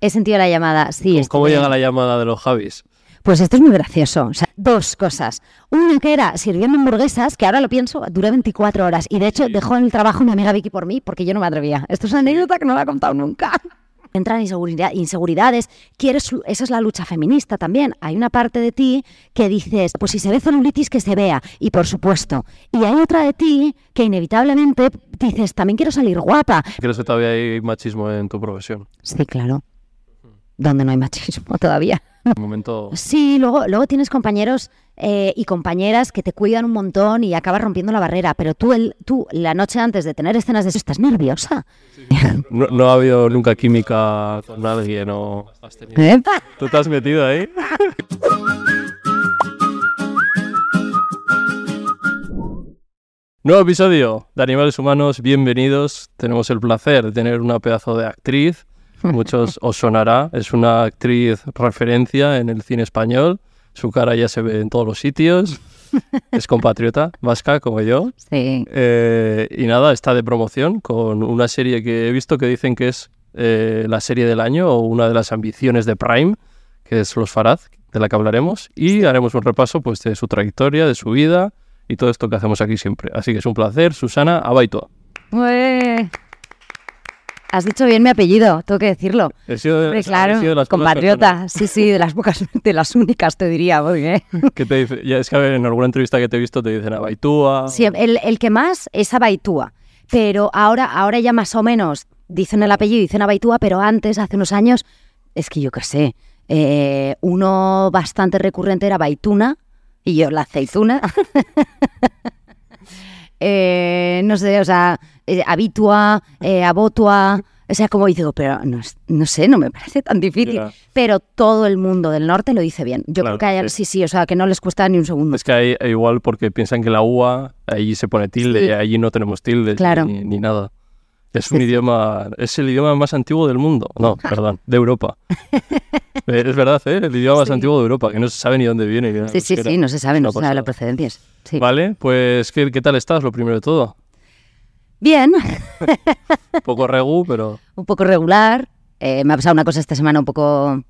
He sentido la llamada, sí. ¿Cómo, llega la llamada de los Javis? Pues esto es muy gracioso. O sea, dos cosas. Una que era sirviendo hamburguesas, que ahora lo pienso, duré 24 horas. Y de hecho dejó en el trabajo mi amiga Vicky por mí, porque yo no me atrevía. Esto es una anécdota que no la he contado nunca. Entran inseguridad- inseguridades, quieres, esa es la lucha feminista también. Hay una parte de ti que dices, pues si se ve celulitis, que se vea, y por supuesto. Y hay otra de ti que inevitablemente dices, también quiero salir guapa. ¿Crees que todavía hay machismo en tu profesión? Sí, claro. Donde no hay machismo todavía. Un momento... Sí, luego, luego tienes compañeros eh, y compañeras que te cuidan un montón y acabas rompiendo la barrera, pero tú, el, tú la noche antes de tener escenas de eso estás nerviosa. No, no ha habido nunca química con alguien o... has tenido- ¡Epa! ¿Tú te has metido ahí? Nuevo episodio de Animales Humanos, bienvenidos. Tenemos el placer de tener una pedazo de actriz. Muchos os sonará, es una actriz referencia en el cine español. Su cara ya se ve en todos los sitios. Es compatriota vasca como yo. Sí. Eh, y nada, está de promoción con una serie que he visto que dicen que es eh, la serie del año o una de las ambiciones de Prime, que es Los Farad, de la que hablaremos. Y haremos un repaso pues, de su trayectoria, de su vida y todo esto que hacemos aquí siempre. Así que es un placer, Susana Abaitua. Ué. Has dicho bien mi apellido, tengo que decirlo. He sido de, Hombre, he claro, sido de las pocas compatriota. Sí, sí, de las pocas, de las únicas te diría, muy bien. personas que te dice- ya es que a ver, en alguna entrevista que te he visto te dicen Abaitua. Sí, el, el que más es Abaitúa, pero ahora, ahora ya más o menos dicen el apellido, dicen Abaitúa, pero antes, hace unos años, es que yo qué sé, eh, uno bastante recurrente era Baituna y yo la aceituna. Eh, no sé, o sea, eh, Abitua, eh, Abotua, o sea, como digo, pero no, no sé, no me parece tan difícil. Pero todo el mundo del norte lo dice bien. Yo Claro, creo que hay- sí. sí, sí, o sea, que no les cuesta ni un segundo. Es que hay, igual porque piensan que la UA allí se pone tilde Sí. y allí no tenemos tilde Claro. ni, ni nada. Es un idioma, es el idioma más antiguo del mundo. No, perdón, de Europa. Eh, es verdad, ¿eh? El idioma más Sí. antiguo de Europa, que no se sabe ni dónde viene. Sí, sí, sí, no se sabe, no se sabe la procedencia. Sí. Vale, pues ¿qué, qué tal estás? Lo primero de todo. Bien, Un poco regu, pero un poco regular. Eh, me ha pasado una cosa esta semana un poco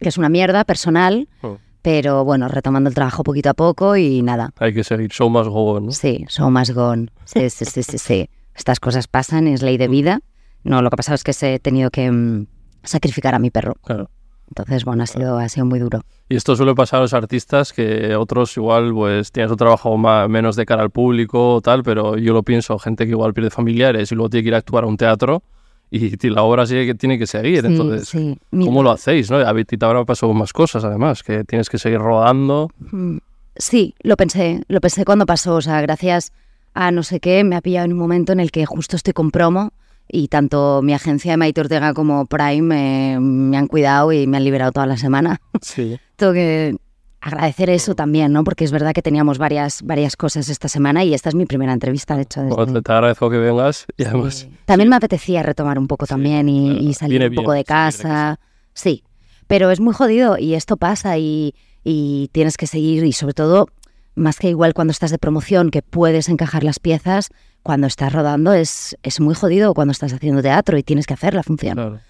que es una mierda personal, oh, pero bueno, retomando el trabajo poquito a poco y nada. hay que seguir. Show más go, on, ¿no? Sí, so más gone. Sí, sí, sí, sí, sí. Estas cosas pasan, es ley de vida. No, lo que ha pasado es que se he tenido que mm, sacrificar a mi perro. Claro. Entonces, bueno, ha sido, ha sido muy duro. Y esto suele pasar a los artistas que otros igual pues tienes un trabajo ma- menos de cara al público o tal, pero yo lo pienso, gente que igual pierde familiares y luego tiene que ir a actuar a un teatro y, la obra sigue que tiene que seguir. Sí, Entonces, sí. ¿cómo lo hacéis? ¿no? A ti te habrá pasado más cosas además, que tienes que seguir rodando. Mm, Sí, lo pensé, lo pensé cuando pasó, o sea, gracias a no sé qué, me ha pillado en un momento en el que justo estoy con promo y tanto mi agencia de Maite Ortega como Prime eh, me han cuidado y me han liberado toda la semana. Sí. Tengo que agradecer eso también, ¿no? Porque es verdad que teníamos varias, varias cosas esta semana y esta es mi primera entrevista, de hecho. desde- te, agradezco que vengas y además Sí. También me apetecía retomar un poco también y, y salir Viene un poco bien de casa. Sí, pero es muy jodido y esto pasa y, y tienes que seguir y sobre todo, más que igual cuando estás de promoción que puedes encajar las piezas, cuando estás rodando es, es muy jodido cuando estás haciendo teatro y tienes que hacer la función. claro,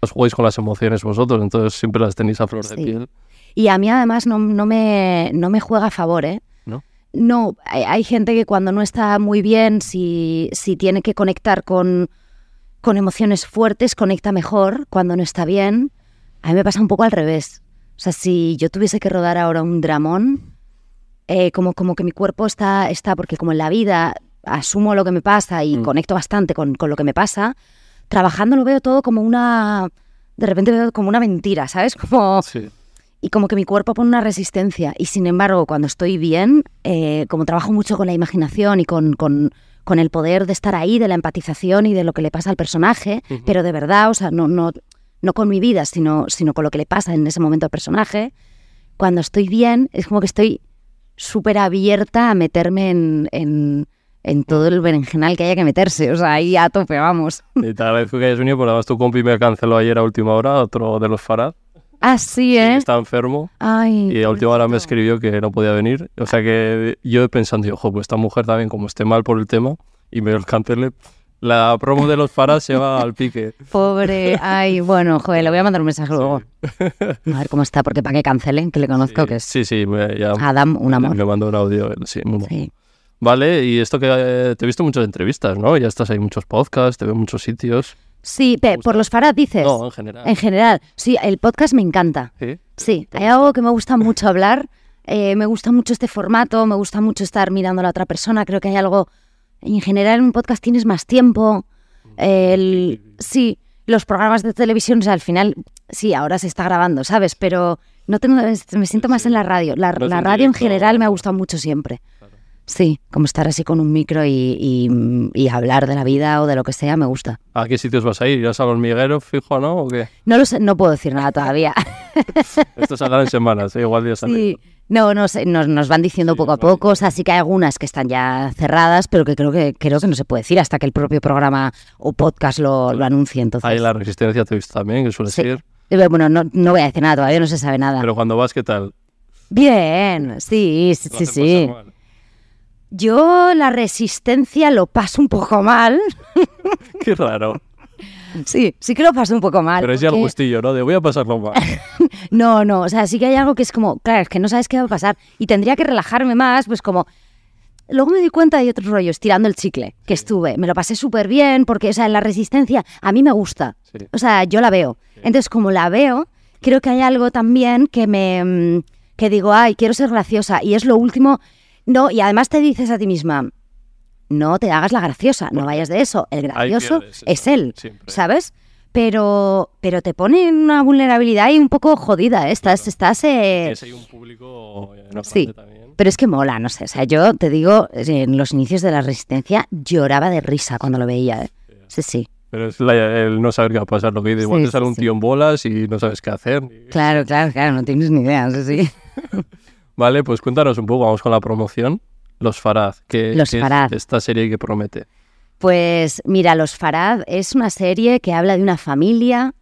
os jugáis con las emociones vosotros, entonces siempre las tenéis a flor de piel. Y a mí además no, no, me, no me juega a favor, ¿eh? ¿No? No, hay, hay gente que cuando no está muy bien, si, si tiene que conectar con, con emociones fuertes, conecta mejor. Cuando no está bien, a mí me pasa un poco al revés. O sea, si yo tuviese que rodar ahora un dramón, eh, como, como que mi cuerpo está, está, porque como en la vida asumo lo que me pasa y Mm. conecto bastante con, con lo que me pasa, trabajando lo veo todo como una... De repente veo como una mentira, ¿sabes? Como Sí. y como que mi cuerpo pone una resistencia. Y sin embargo, cuando estoy bien, eh, como trabajo mucho con la imaginación y con, con, con el poder de estar ahí, de la empatización y de lo que le pasa al personaje, Ujú. pero de verdad, o sea, no, no, no con mi vida, sino, sino con lo que le pasa en ese momento al personaje, cuando estoy bien, es como que estoy súper abierta a meterme en, en, en todo el berenjenal que haya que meterse. O sea, ahí a tope, vamos. Y te agradezco que hayas venido, porque además tu compi me canceló ayer a última hora, otro de los Farad, Así, que ¿eh? está enfermo. Ay, Y a última hora me escribió que no podía venir. O sea que yo pensando, ojo, pues esta mujer también, como esté mal por el tema, y me cancelé, La promo de los Farad se va al pique. Pobre, ay, bueno, joder, le voy a mandar un mensaje luego. A ver cómo está, porque para que cancelen, que le conozco, que es Sí, sí, ya Adam, un amor. me mandó un audio. Sí, muy. Sí. Vale, y esto que eh, te he visto muchas entrevistas, ¿no? Ya estás ahí en muchos podcasts, te veo en muchos sitios. Sí, pe- por los Farad dices. No, en general. En general, sí, el podcast me encanta. Sí. Sí, hay algo que me gusta mucho hablar. eh, me gusta mucho este formato, me gusta mucho estar mirando a la otra persona. Creo que hay algo. En general, en un podcast tienes más tiempo. El, sí, los programas de televisión, o sea, al final, sí, ahora se está grabando, ¿sabes? Pero no tengo, me siento más en la radio. La, No la radio en general me ha gustado mucho siempre. Sí, como estar así con un micro y, y- y hablar de la vida o de lo que sea, me gusta. ¿A qué sitios vas a ir? ¿Irás a los Migueros, fijo, no? ¿O qué? No lo sé, no puedo decir nada todavía. Esto saldrá en semanas, ¿eh? igual sale. Sí, no, no sé, nos, nos van diciendo poco a poco, o sea, sí que hay algunas que están ya cerradas, pero que creo que creo que no se puede decir hasta que el propio programa o podcast lo, lo anuncie. Entonces, Ahí la resistencia te he visto también, que suele Sí. ser. Eh, bueno, no, no voy a decir nada, todavía no se sabe nada. Pero cuando vas, ¿qué tal? Bien, sí, sí, ¿No sí, sí. Yo la resistencia lo paso un poco mal. Qué raro. Sí, sí que lo paso un poco mal. Pero es ya el gustillo, ¿no? De voy a pasarlo mal. No, no, o sea, sí que hay algo que es como, claro, es que no sabes qué va a pasar y tendría que relajarme más, pues como... Luego me di cuenta de otros rollos, tirando el chicle, que estuve. Me lo pasé súper bien porque, o sea, en la resistencia a mí me gusta. Sí. O sea, yo la veo. Entonces, como la veo, creo que hay algo también que me... mm, que digo, ay, quiero ser graciosa. Y es lo último... No, y además te dices a ti misma, no te hagas la graciosa, no vayas de eso. El gracioso pierdes, es él, siempre. ¿sabes? Pero, pero te pone en una vulnerabilidad ahí un poco jodida. ¿eh? Estás, estás, eh, un público eh, Sí. también. pero es que mola, no sé. O sea, yo te digo, en los inicios de la resistencia lloraba de risa cuando lo veía. ¿eh? Sí, sí. Pero es la- el no saber qué va a pasar, lo que dice. Igual Sí, te sale sí, un tío en bolas y no sabes qué hacer. Claro, claro, claro, no tienes ni idea. Sí, sí. Vale, pues cuéntanos un poco, vamos con la promoción. Los Farad, que Los Farad. esta serie que promete. Pues mira, Los Farad es una serie que habla de una familia,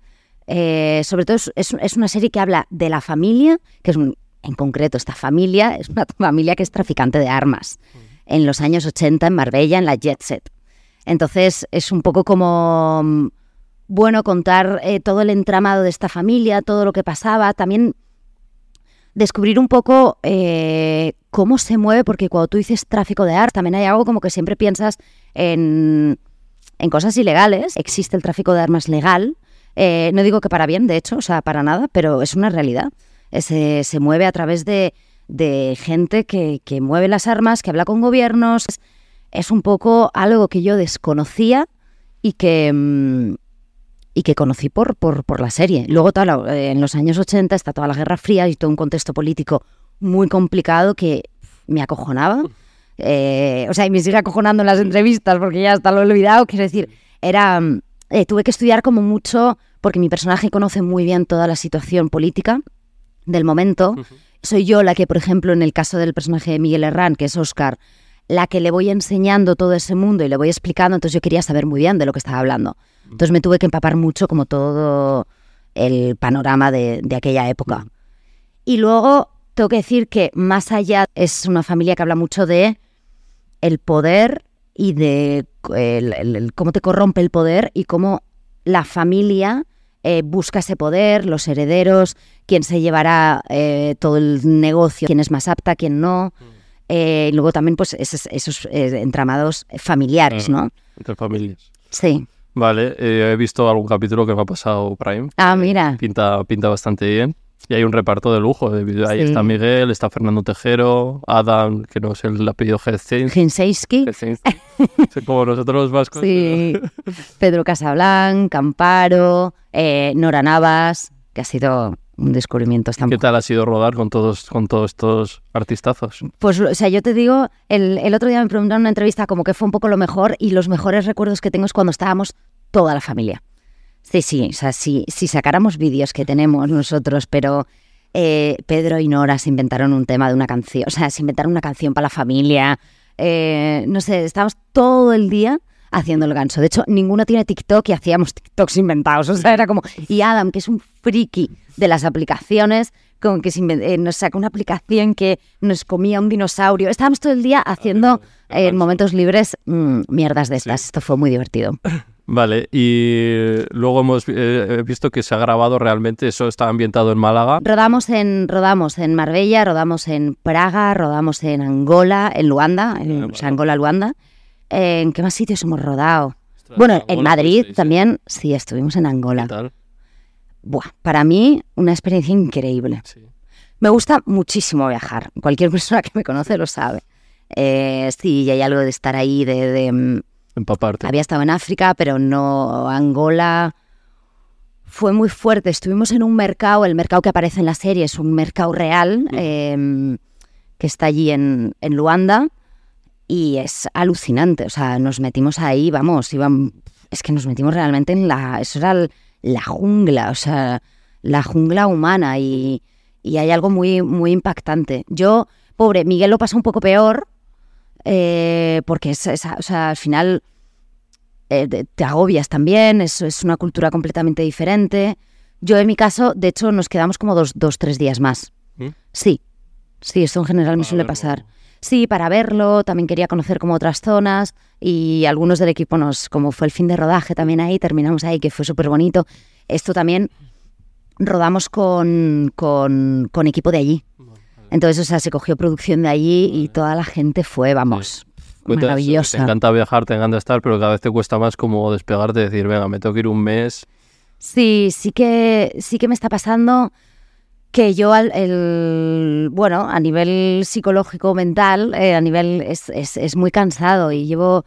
eh, sobre todo es, es- es una serie que habla de la familia, que es un- en concreto esta familia, es una familia que es traficante de armas en los años 80 en Marbella, en la Jet Set. Entonces es un poco como, mm, bueno, contar eh, todo el entramado de esta familia, todo lo que pasaba, también descubrir un poco eh, cómo se mueve, porque cuando tú dices tráfico de armas, también hay algo como que siempre piensas en, en cosas ilegales. Existe el tráfico de armas legal. Eh, no digo que para bien, de hecho, o sea, para nada, pero es una realidad. Eh, Se, se mueve a través de, de gente que, que mueve las armas, que habla con gobiernos. Es, un poco algo que yo desconocía y que, mm, y que conocí por, por, por la serie. Luego, eh, en los años 80 está toda la Guerra Fría y todo un contexto político muy complicado que me acojonaba. Eh, o sea, y me sigue acojonando en las entrevistas porque ya hasta lo he olvidado. Quiero decir, era, eh, tuve que estudiar como mucho porque mi personaje conoce muy bien toda la situación política del momento. Soy yo la que, por ejemplo, en el caso del personaje de Miguel Herrán, que es Oscar, la que le voy enseñando todo ese mundo y le voy explicando, entonces yo quería saber muy bien de lo que estaba hablando. Entonces me tuve que empapar mucho como todo el panorama de, de aquella época. Y luego tengo que decir que más allá es una familia que habla mucho de el poder y de el- el- el cómo te corrompe el poder y cómo la familia eh, busca ese poder, los herederos, quién se llevará eh, todo el negocio, quién es más apta, quién no. Eh, y luego también pues esos, esos, entramados familiares, ¿no? Entre familias. Sí. Vale, he visto algún capítulo que me ha pasado Prime. Ah, mira. Pinta, pinta bastante bien. Y hay un reparto de lujo. Ahí Sí. está Miguel, está Fernando Tejero, Adam, que no es el apellido. Ginseiski. Como nosotros los vascos. Sí. Pedro Casablanc, Camparo, eh, Nora Navas, que ha sido un descubrimiento. ¿Qué tal ha sido rodar con todos, con todos estos artistazos? Pues, o sea, yo te digo, el, el otro día me preguntaron en una entrevista como que fue un poco lo mejor y los mejores recuerdos que tengo es cuando estábamos toda la familia. Sí, sí, o sea, si, si sacáramos vídeos que tenemos nosotros, pero eh, Pedro y Nora se inventaron un tema de una canción, o sea, se inventaron una canción para la familia, eh, no sé, estábamos todo el día haciendo el ganso. De hecho, ninguno tiene TikTok y hacíamos TikToks inventados. O sea, era como... Y Adam, que es un friki de las aplicaciones, como que se inven- eh, nos sacó una aplicación que nos comía un dinosaurio. Estábamos todo el día haciendo eh, en momentos libres mm, mierdas de estas. Esto fue muy divertido. Vale, y luego hemos eh, visto que se ha grabado realmente, eso está ambientado en Málaga. Rodamos en, rodamos en Marbella, rodamos en Praga, rodamos en Angola, en Luanda, en, o sea, Angola, Luanda. Eh, ¿En qué más sitios hemos rodado? Bueno, en Madrid también, sí, estuvimos en Angola. ¿Qué tal? Buah, para mí, una experiencia increíble. Sí. Me gusta muchísimo viajar. Cualquier persona que me conoce lo sabe. Eh, sí, y hay algo de estar ahí, de, de, mm, Empaparte. había estado en África, pero no Angola. Fue muy fuerte. Estuvimos en un mercado, el mercado que aparece en la serie es un mercado real eh, que está allí en, en Luanda y es alucinante. O sea, nos metimos ahí, vamos, iban, es que nos metimos realmente en la, eso era el- la jungla, o sea, la jungla humana y, y hay algo muy, muy impactante. Yo, pobre, Miguel lo pasó un poco peor eh, porque es, es- o sea, al final eh, te, agobias también, es, es una cultura completamente diferente. Yo en mi caso, de hecho, nos quedamos como dos, dos tres días más. ¿Mm? Sí, sí, esto en general me Para suele verlo. pasar. Sí, para verlo, también quería conocer como otras zonas y algunos del equipo nos, como fue el fin de rodaje también ahí, terminamos ahí, que fue súper bonito. Esto también rodamos con, con, con equipo de allí. Entonces, o sea, se cogió producción de allí y toda la gente fue, vamos, Cuentas, Te maravillosa. encanta viajar, te encanta estar, pero cada vez te cuesta más como despegarte y decir, venga, me tengo que ir un mes. Sí, sí que, sí que me está pasando que yo, al, el, bueno, a nivel psicológico, mental, eh, a nivel es, es, es muy cansado y llevo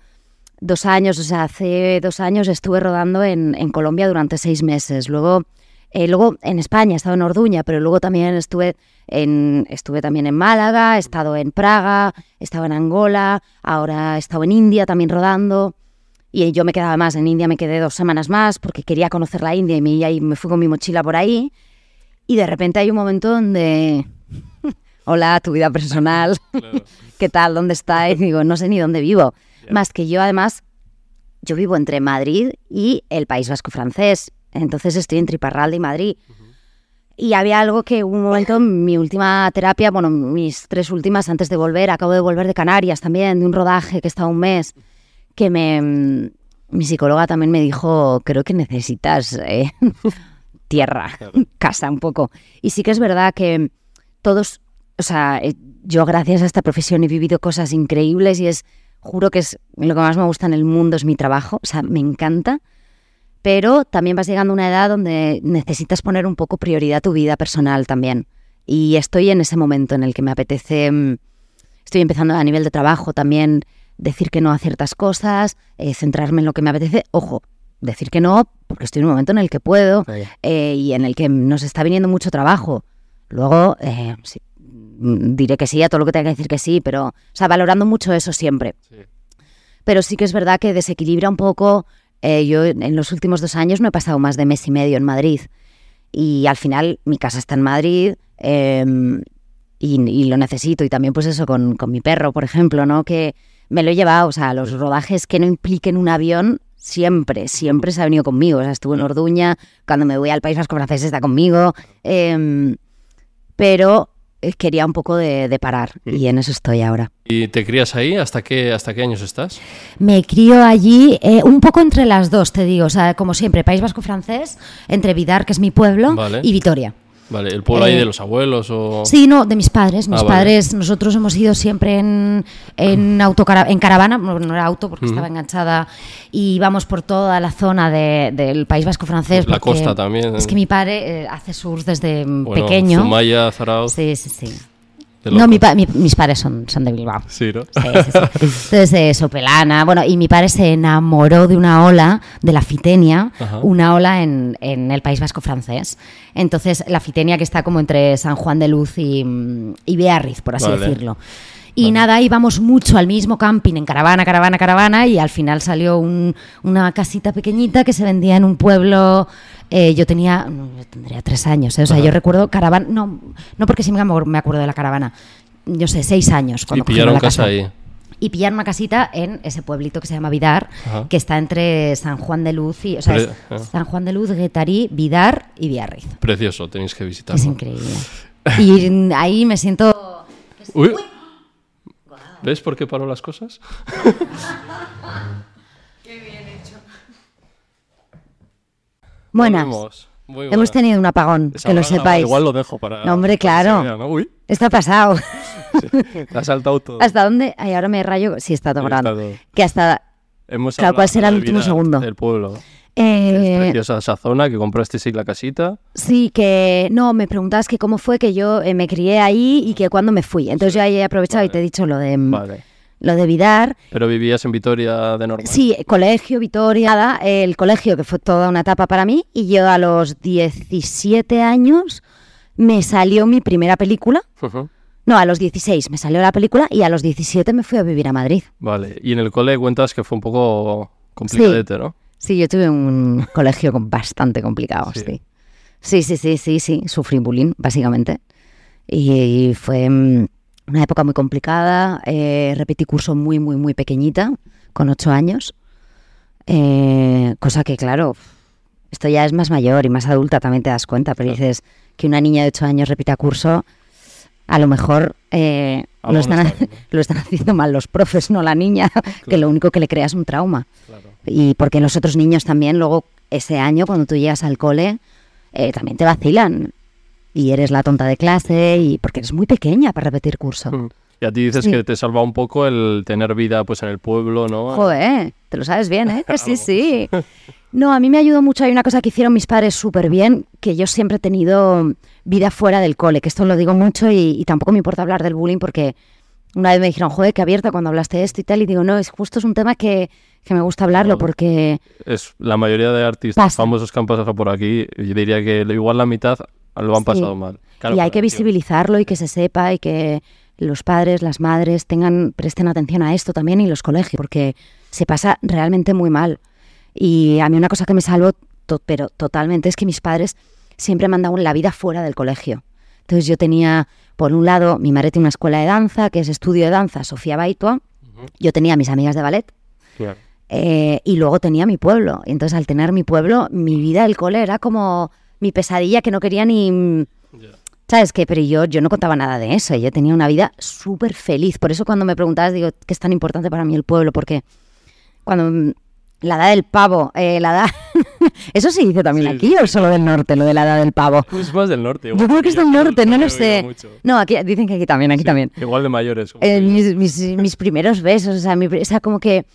dos años, o sea, hace dos años estuve rodando en, en Colombia durante seis meses. Luego, eh, luego en España, he estado en Orduña, pero luego también estuve en, estuve también en Málaga, he estado en Praga, he estado en Angola, ahora he estado en India también rodando. Y yo me quedaba más, en India me quedé dos semanas más porque quería conocer la India y me, y me fui con mi mochila por ahí. Y de repente hay un momento donde, hola, tu vida personal, ¿qué tal? ¿Dónde estáis? Digo, no sé ni dónde vivo. Más que yo además, yo vivo entre Madrid y el País Vasco francés. Entonces estoy entre Iparralde y Madrid. Y había algo que un momento, en mi última terapia, bueno, mis tres últimas antes de volver, acabo de volver de Canarias también, de un rodaje que estaba un mes, que me, mm, mi psicóloga también me dijo, creo que necesitas eh, tierra, casa un poco. Y sí que es verdad que todos, o sea, eh, yo gracias a esta profesión he vivido cosas increíbles y es, juro que es lo que más me gusta en el mundo es mi trabajo, o sea, me encanta pero también vas llegando a una edad donde necesitas poner un poco prioridad a tu vida personal también. Y estoy en ese momento en el que me apetece, mm, estoy empezando a nivel de trabajo también decir que no a ciertas cosas, eh, centrarme en lo que me apetece. Ojo, decir que no porque estoy en un momento en el que puedo eh, y en el que nos está viniendo mucho trabajo. Luego, eh, sí, mm, diré que sí a todo lo que tenga que decir que sí, pero, o sea, valorando mucho eso siempre. Sí. Pero sí que es verdad que desequilibra un poco. Eh, yo en los últimos dos años no he pasado más de mes y medio en Madrid. Y al final mi casa está en Madrid eh, y, y lo necesito. Y también pues eso con, con mi perro, por ejemplo, ¿no? Que me lo he llevado, o sea, los rodajes que no impliquen un avión, siempre, siempre se ha venido conmigo. O sea, estuvo en Orduña, cuando me voy al País Vasco francés está conmigo. eh, pero quería un poco de, de parar y en eso estoy ahora. ¿Y te crías ahí? ¿Hasta qué, hasta qué años estás? Me crío allí, eh, un poco entre las dos, te digo. O sea, como siempre, País Vasco francés, entre Vidar, que es mi pueblo, Vale. y Vitoria. Vale, ¿el pueblo ahí Eh, de los abuelos o...? Sí, no, de mis padres. Mis Ah, vale. padres, nosotros hemos ido siempre en, en, autocara- en caravana, no, no era auto porque estaba enganchada, y íbamos por toda la zona de- del País Vasco francés. La porque costa también. Es que mi padre eh, hace surf desde mm, Bueno, pequeño. Zumaya, Zarauz... Sí, sí, sí. No, mi pa- mi- mis padres son, son de Bilbao. Sí, ¿no? Sí, sí, sí. Entonces, de Sopelana, bueno, y mi padre se enamoró de una ola, de la Fitenia, Ajá. una ola en, en el País Vasco francés. Entonces, la Fitenia que está como entre San Juan de Luz y, mm, y Bearriz, por así Vale. decirlo. Y nada, íbamos mucho al mismo camping, en caravana, caravana, caravana, y al final salió un- una casita pequeñita que se vendía en un pueblo. eh, yo tenía, yo tendría tres años, ¿eh? o sea, Ajá. yo recuerdo caravana, no, no porque sí me acuerdo de la caravana, yo sé, seis años. Y Cuando cogimos pillaron la casa ahí. y pillar una casita en ese pueblito que se llama Vidar, Ajá. que está entre San Juan de Luz y... O sea, Pre- es ah. San Juan de Luz, Guetarí, Vidar y Biarritz. Precioso, tenéis que visitarlo. Es increíble. Y ahí me siento... Uy. ¿Ves por qué paró las cosas? Buenas. Volvemos. Muy Hemos buenas. tenido un apagón, Esa que lo sepáis. Igual lo dejo para. No, hombre, claro. vea, ¿no? Uy, Esto ha pasado. te ha saltado todo. ¿Hasta dónde? Ay, ahora me rayo. Sí, está todo Sí, está. Que hasta... Hemos Claro, ¿cuál será el último segundo? Del pueblo. Eh, es preciosa esa zona que compraste sí la casita. Sí, que no, me preguntabas que cómo fue que yo eh, me crié ahí y que cuándo me fui. Entonces yo ahí he aprovechado y te he dicho lo de, mm, Vale. lo de Vidar. Pero vivías en Vitoria de normal. Sí, colegio, Vitoria, el colegio que fue toda una etapa para mí y yo a los 17 años me salió mi primera película. No, a los 16 me salió la película y a los 17 me fui a vivir a Madrid. Vale. Y en el cole cuentas que fue un poco complicadete, ¿no? Sí, yo tuve un colegio bastante complicado, Sí. sí. Sí, sí, sí, sí, sí, sufrí bullying, básicamente. Y, y fue mm, una época muy complicada. eh, repetí curso muy, muy, muy pequeñita, con ocho años. Eh, cosa que, claro, esto ya es más mayor y más adulta, también te das cuenta, pero Claro. dices que una niña de ocho años repita curso, a lo mejor eh, lo, no están, está bien, ¿no? lo están haciendo mal los profes, no la niña, que lo único que le crea es un trauma. Claro. Y porque los otros niños también, luego ese año, cuando tú llegas al cole, eh, también te vacilan. Y eres la tonta de clase, y porque eres muy pequeña para repetir curso. Mm. Y a ti dices Sí. que te salva un poco el tener vida pues en el pueblo, ¿no? Joder, te lo sabes bien, ¿eh? Que sí, sí. No, a mí me ayudó mucho. Hay una cosa que hicieron mis padres súper bien, que yo siempre he tenido vida fuera del cole, que esto lo digo mucho y, y tampoco me importa hablar del bullying porque una vez me dijeron, joder, qué abierta cuando hablaste de esto y tal, y digo, no, es justo es un tema que, que me gusta hablarlo porque Es la mayoría de artistas Pasa. famosos que han pasado por aquí, yo diría que igual la mitad lo han Sí. pasado mal. Claro, y hay que visibilizarlo y que se sepa y que los padres, las madres tengan presten atención a esto también y los colegios, porque se pasa realmente muy mal. Y a mí una cosa que me salvó, to- pero totalmente, es que mis padres siempre me han dado la vida fuera del colegio. Entonces yo tenía, por un lado, mi madre tiene una escuela de danza, que es estudio de danza, Sofía Baitua. Yo tenía mis amigas de ballet, Claro. eh, y luego tenía mi pueblo. Y entonces al tener mi pueblo, mi vida del cole era como mi pesadilla que no quería ni... ¿Sabes qué? Pero yo, yo no contaba nada de eso. Yo tenía una vida súper feliz. Por eso cuando me preguntabas, digo, que es tan importante para mí el pueblo, porque cuando mm, la edad del pavo, eh, la edad... ¿Eso se dice también Sí, aquí o solo del norte, lo de la edad del pavo? Es más del norte. Yo igual. creo que es del norte, no lo sé. mucho. No, aquí dicen que aquí también, aquí Sí, también. Igual de mayores. Eh, mis, mis- mis primeros besos, o sea, mi o sea, como que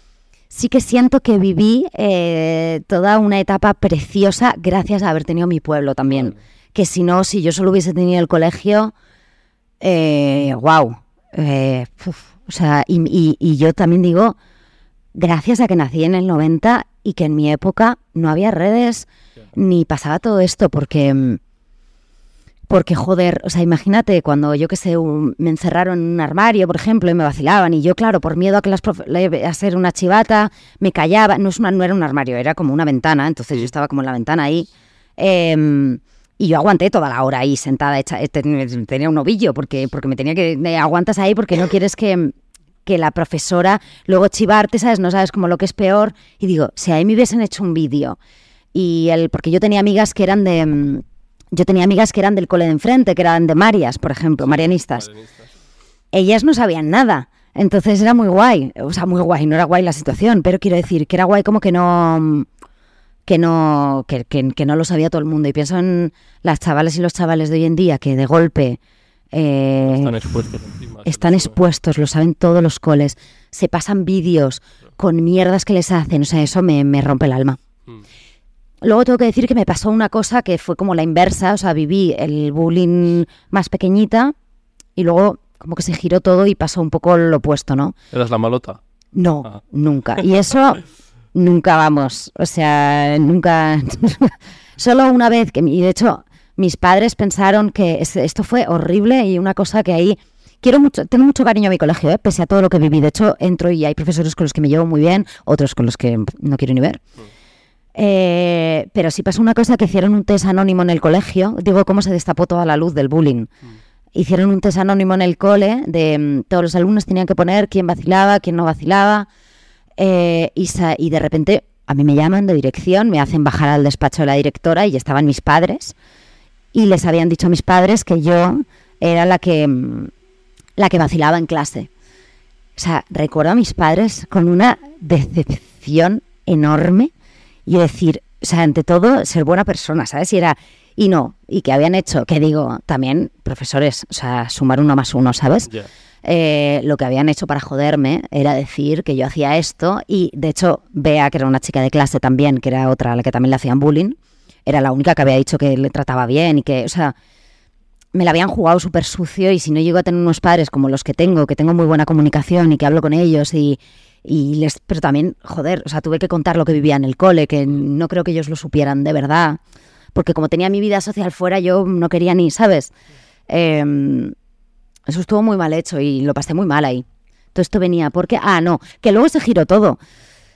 sí que siento que viví eh, toda una etapa preciosa gracias a haber tenido mi pueblo también. Vale. Que si no, si yo solo hubiese tenido el colegio, eh, wow. eh, uf, o sea, y, y- y yo también digo, gracias a que nací en el 90 y que en mi época no había redes ni pasaba todo esto, porque... porque, joder, o sea, imagínate cuando yo que sé, un- me encerraron en un armario, por ejemplo, y me vacilaban, y yo, claro, por miedo a que las a ser una chivata, me callaba. No, es una, no era un armario, era como una ventana, entonces yo estaba como en la ventana ahí. em, y yo aguanté toda la hora ahí sentada, hecha, eh, ten- tenía un ovillo, porque, porque me tenía que. me aguantas ahí porque no quieres que, que la profesora luego chivarte, ¿sabes? No sabes como lo que es peor. Y digo, si ahí me hubiesen hecho un vídeo, y el, porque yo tenía amigas que eran de. Yo tenía amigas que eran del cole de enfrente, que eran de Marias, por ejemplo, marianistas. Marianistas. Ellas no sabían nada. Entonces era muy guay. O sea, muy guay, no era guay la situación, pero quiero decir que era guay como que no. Que no, que, que- que no lo sabía todo el mundo. Y pienso en las chavales y los chavales de hoy en día que de golpe eh, Están expuestos encima. están expuestos, lo saben todos los coles, se pasan vídeos con mierdas que les hacen. O sea, eso me, me rompe el alma. Mm. Luego tengo que decir que me pasó una cosa que fue como la inversa, o sea, viví el bullying más pequeñita y luego como que se giró todo y pasó un poco lo opuesto, ¿no? Eras la malota. No, Ah. nunca. Y eso nunca vamos, o sea, nunca... Solo una vez que, y de hecho, mis padres pensaron que es- esto fue horrible y una cosa que ahí... Quiero mucho, tengo mucho cariño a mi colegio, ¿eh? pese a todo lo que viví. De hecho, entro y hay profesores con los que me llevo muy bien, otros con los que no quiero ni ver. Eh, pero sí pasó una cosa que hicieron un test anónimo en el colegio. Digo, cómo se destapó toda la luz del bullying. hicieron un test anónimo en el cole de mm, todos los alumnos tenían que poner quién vacilaba, quién no vacilaba. Eh, y, de repente a mí me llaman de dirección, me hacen bajar al despacho de la directora y estaban mis padres. Y les habían dicho a mis padres que yo era la que, mm, la que vacilaba en clase. O sea, recuerdo a mis padres con una decepción enorme y decir, o sea, ante todo, ser buena persona, ¿sabes? Y era, y no, y que habían hecho, que digo, también profesores, o sea, sumar uno más uno, ¿sabes? Ya. Eh, lo que habían hecho para joderme era decir que yo hacía esto y de hecho Bea, que era una chica de clase también, que era otra a la que también le hacían bullying, era la única que había dicho que le trataba bien y que, o sea, me la habían jugado súper sucio y si no llego a tener unos padres como los que tengo, que tengo muy buena comunicación y que hablo con ellos y, y les... Pero también, joder, o sea, tuve que contar lo que vivía en el cole, que no creo que ellos lo supieran de verdad, porque como tenía mi vida social fuera, yo no quería ni, ¿sabes? Em, eso estuvo muy mal hecho y lo pasé muy mal ahí. Todo esto venía porque, ah, no, que luego se giró todo.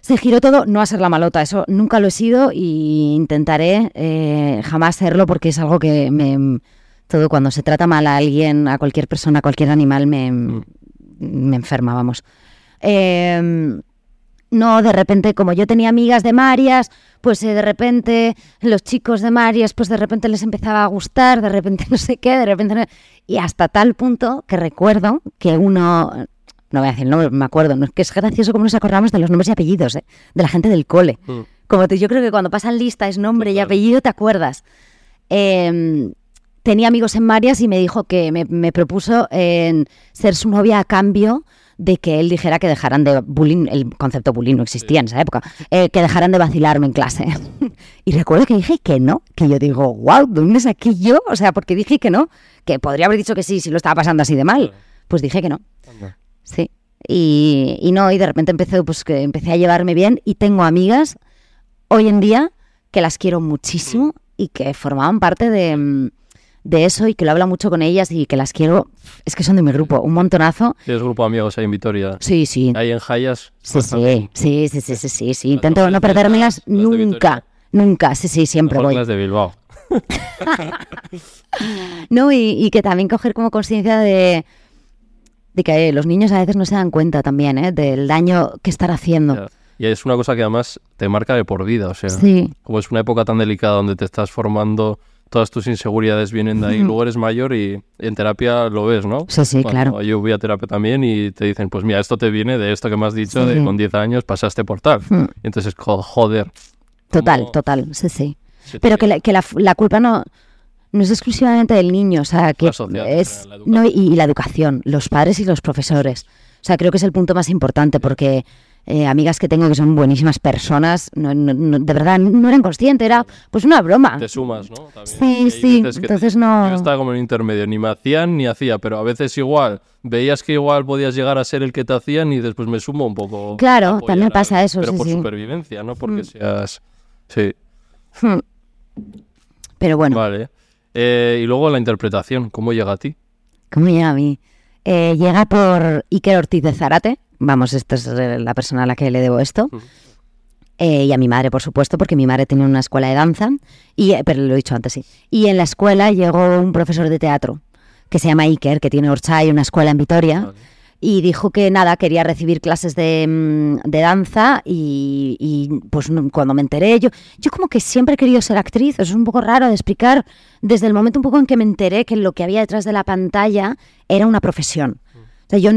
Se giró todo, no a ser la malota, eso nunca lo he sido y intentaré eh, jamás serlo porque es algo que me... Todo cuando se trata mal a alguien, a cualquier persona, a cualquier animal, me, me enferma, vamos. Em, no, de repente, como yo tenía amigas de Marias, pues eh, de repente los chicos de Marias, pues de repente les empezaba a gustar, de repente no sé qué, de repente... no- Y hasta tal punto que recuerdo que uno, no voy a decir el nombre, me acuerdo, no, es que es gracioso como nos acordamos de los nombres y apellidos, ¿eh? de la gente del cole. Mm. Como te- yo creo que cuando pasan lista es nombre y apellido, te acuerdas. Em, tenía amigos en Marias y me dijo que me, me propuso en ser su novia a cambio de que él dijera que dejaran de bullying, el concepto bullying no existía en esa época, eh, que dejaran de vacilarme en clase. y recuerdo que dije que no, que yo digo, wow, ¿dónde saqué yo? O sea, porque dije que no, que podría haber dicho que sí si lo estaba pasando así de mal. Pues dije que no. Sí. Y, y no, y de repente empecé, pues que empecé a llevarme bien y tengo amigas hoy en día que las quiero muchísimo y que formaban parte de, mm, de eso y que lo hablo mucho con ellas y que las quiero, es que son de mi grupo, un montonazo. Tienes grupo de amigos ahí en Vitoria. Sí, sí. Ahí en Jayas. Sí, sí, sí, sí, sí, sí, sí. Intento no perdérmelas nunca, nunca, sí, sí, siempre voy. las de Bilbao. No, y, y que también coger como conciencia de, de que eh, los niños a veces no se dan cuenta también, ¿eh? Del daño que están haciendo. Y es una cosa que además te marca de por vida. O sea, Sí, como es una época tan delicada donde te estás formando, todas tus inseguridades vienen de ahí, luego eres mayor y en terapia lo ves, ¿no? sí, sí, claro. Yo voy a terapia también y te dicen, pues mira, esto te viene de esto que me has dicho, de Sí. con 10 años pasaste por tal. Mm. Y entonces, jo- joder. Total, cómo total, sí, sí. Pero que la, que la, la culpa no, no es exclusivamente del niño, o sea, que La sociedad, es... la no, y, y la educación, los padres y los profesores. O sea, creo que es el punto más importante porque eh, amigas que tengo que son buenísimas personas, no, no- no- de verdad no eran conscientes, era pues una broma. Te sumas, ¿no? También. Sí, sí, te- entonces no- Yo estaba como en intermedio, ni me hacían ni hacía, pero a veces igual, veías que igual podías llegar a ser el que te hacían y después me sumo un poco. Claro, también a- pasa eso, Pero sí, por sí. supervivencia, ¿no? Porque seas... Sí, Hmm. Pero bueno, vale. Eh, y luego la interpretación, ¿cómo llega a ti? ¿cómo llega a mí? Eh, llega por Iker Ortiz de Zárate, vamos, esta es eh, la persona a la que le debo esto. Eh, y a mi madre, por supuesto, porque mi madre tenía una escuela de danza, y, eh, pero lo he dicho antes, sí. Y en la escuela llegó un profesor de teatro que se llama Iker, que tiene Orchay, una escuela en Vitoria, Vale. Y dijo que nada, quería recibir clases de, mm, de danza y, y, pues cuando me enteré, yo, yo como que siempre he querido ser actriz, eso es un poco raro de explicar, desde el momento un poco en que me enteré que lo que había detrás de la pantalla era una profesión. O sea, yo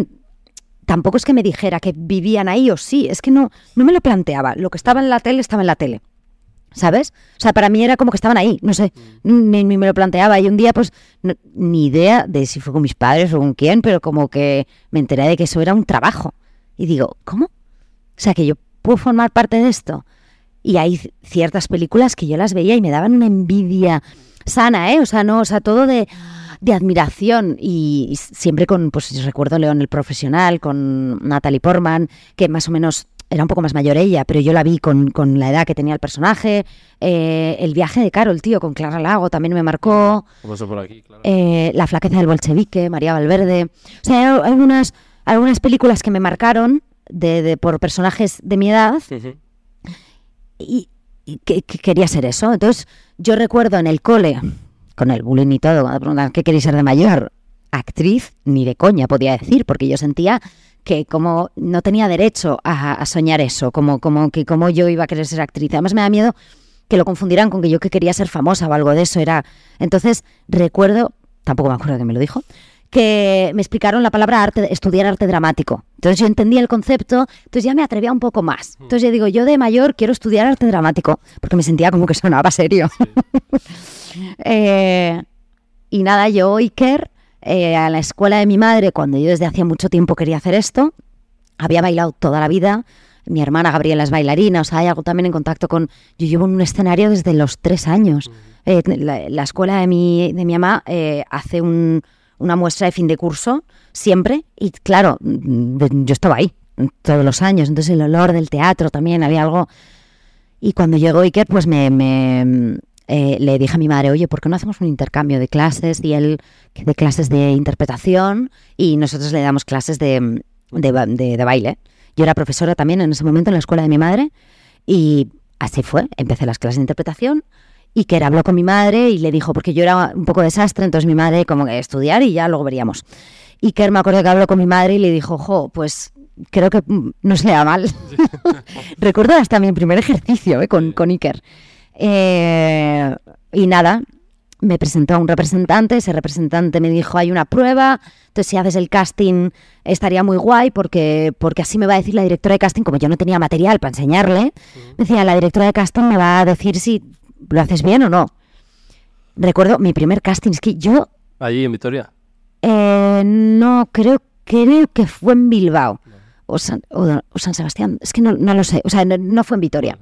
tampoco es que me dijera que vivían ahí o sí, es que no, no me lo planteaba, lo que estaba en la tele estaba en la tele. ¿Sabes? O sea, para mí era como que estaban ahí, no sé, ni, ni me lo planteaba. Y un día, pues, no- ni idea de si fue con mis padres o con quién, pero como que me enteré de que eso era un trabajo. Y digo, ¿cómo? O sea, que yo puedo formar parte de esto. Y hay ciertas películas que yo las veía y me daban una envidia sana, ¿eh? O sea, no, o sea, todo de, de admiración. Y, y siempre con, pues recuerdo León el Profesional, con Natalie Portman, que más o menos era un poco más mayor ella, pero yo la vi con, con la edad que tenía el personaje. Eh, el viaje de Carol, tío, con Clara Lago también me marcó. Por aquí, claro. Eh, la flaqueza del bolchevique, María Valverde. O sea, hay algunas, algunas películas que me marcaron de, de- por personajes de mi edad Ujú. y, y que, que quería ser eso. Entonces, yo recuerdo en el cole, con el bullying y todo, cuando preguntan, ¿qué queréis ser de mayor? actriz ni de coña, podía decir, porque yo sentía que como no tenía derecho a, a soñar eso, como, como que como yo iba a querer ser actriz. Además me da miedo que lo confundieran con que yo que quería ser famosa o algo de eso. Era. Entonces, recuerdo, tampoco me acuerdo que me lo dijo, que me explicaron la palabra arte, estudiar arte dramático. Entonces yo entendía el concepto, entonces ya me atrevía un poco más. Entonces yo digo, yo de mayor quiero estudiar arte dramático, porque me sentía como que sonaba serio. Eh, y nada, yo, Iker, eh, a la escuela de mi madre, cuando yo desde hacía mucho tiempo quería hacer esto, había bailado toda la vida. Mi hermana Gabriela es bailarina, o sea, hay algo también en contacto con... Yo llevo en un escenario desde los tres años. Eh, la, la escuela de mi, de mi mamá eh, hace un, una muestra de fin de curso siempre y claro, mm, yo estaba ahí todos los años, entonces el olor del teatro también, había algo... Y cuando llegó Iker, pues me, me, eh, le dije a mi madre, oye, ¿por qué no hacemos un intercambio de clases? Y él de clases de interpretación y nosotros le damos clases de, de, ba- de- de baile. Yo era profesora también en ese momento en la escuela de mi madre y así fue. Empecé las clases de interpretación y que habló con mi madre y le dijo, porque yo era un poco desastre, entonces mi madre como que estudiar y ya luego veríamos. Y que me acuerdo que habló con mi madre y le dijo, jo, pues creo que no se le da mal. Recuerdo hasta mi primer ejercicio eh, con, con Iker. Eh, y nada, me presentó a un representante, ese representante me dijo, hay una prueba, entonces si haces el casting estaría muy guay porque, porque así me va a decir la directora de casting, como yo no tenía material para enseñarle, me decía, la directora de casting me va a decir si lo haces bien o no. Recuerdo mi primer casting, es que yo Allí en Vitoria. eh, no creo, creo que fue en Bilbao o San, o- o San Sebastián, es que no, no lo sé, o sea, no, no fue en Vitoria.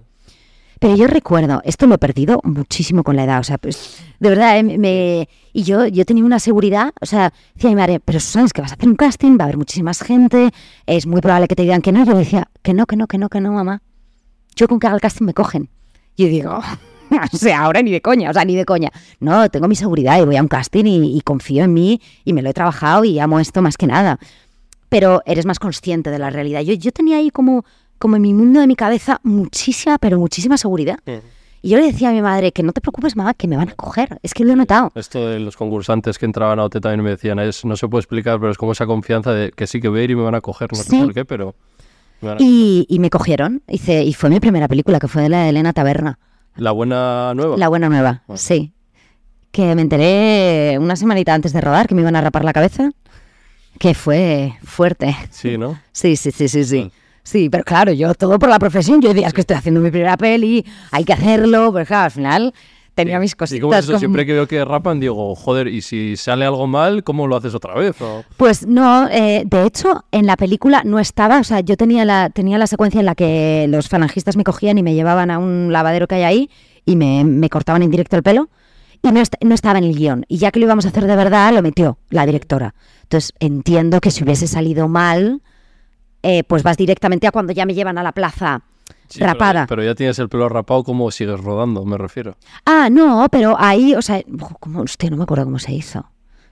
Pero yo recuerdo, esto lo he perdido muchísimo con la edad, o sea, pues, de verdad, eh, me, y yo, yo tenía una seguridad, o sea, decía mi madre, pero Susana, es que vas a hacer un casting, va a haber muchísimas gente, es muy probable que te digan que no, y yo decía, que no, que no, que no, que no, mamá. Yo con que haga el casting me cogen. Y digo, o sea, ahora ni de coña, o sea, ni de coña. No, tengo mi seguridad y voy a un casting y, y confío en mí y me lo he trabajado y amo esto más que nada. Pero eres más consciente de la realidad. Yo, yo tenía ahí como, como en mi mundo de mi cabeza muchísima, pero muchísima seguridad. Y yo le decía a mi madre que no te preocupes, mamá, que me van a coger. Es que lo he notado. Esto de los concursantes que entraban a OT también me decían, es, no se puede explicar, pero es como esa confianza de que sí que voy a ir y me van a coger, no sé Sí. por qué, pero... me Y, y me cogieron. Hice, y fue mi primera película, que fue la de Elena Taberna. La buena nueva. La buena nueva, Ah. sí. Que me enteré una semanita antes de rodar que me iban a rapar la cabeza. Que fue fuerte. Sí, ¿no? Sí, sí, sí, sí, sí. Ah. Sí, pero claro, yo todo por la profesión. Yo decía, es que estoy haciendo mi primera peli, hay que hacerlo. Pero claro, al final tenía mis Y cositas. como eso, como- siempre que veo que rapan, digo, joder, y si sale algo mal, ¿cómo lo haces otra vez? O- Pues no, eh, de hecho, en la película no estaba, o sea, yo tenía la, tenía la secuencia en la que los falangistas me cogían y me llevaban a un lavadero que hay ahí y me, me cortaban en directo el pelo y no, est- no estaba en el guion. Y ya que lo íbamos a hacer de verdad, lo metió la directora. Entonces, entiendo que si hubiese salido mal, eh, pues vas directamente a cuando ya me llevan a la plaza Sí, rapada. Pero, ya tienes el pelo rapado, ¿cómo sigues rodando? Me refiero. Ah, no, pero ahí, o sea, ¿cómo? hostia, no me acuerdo cómo se hizo.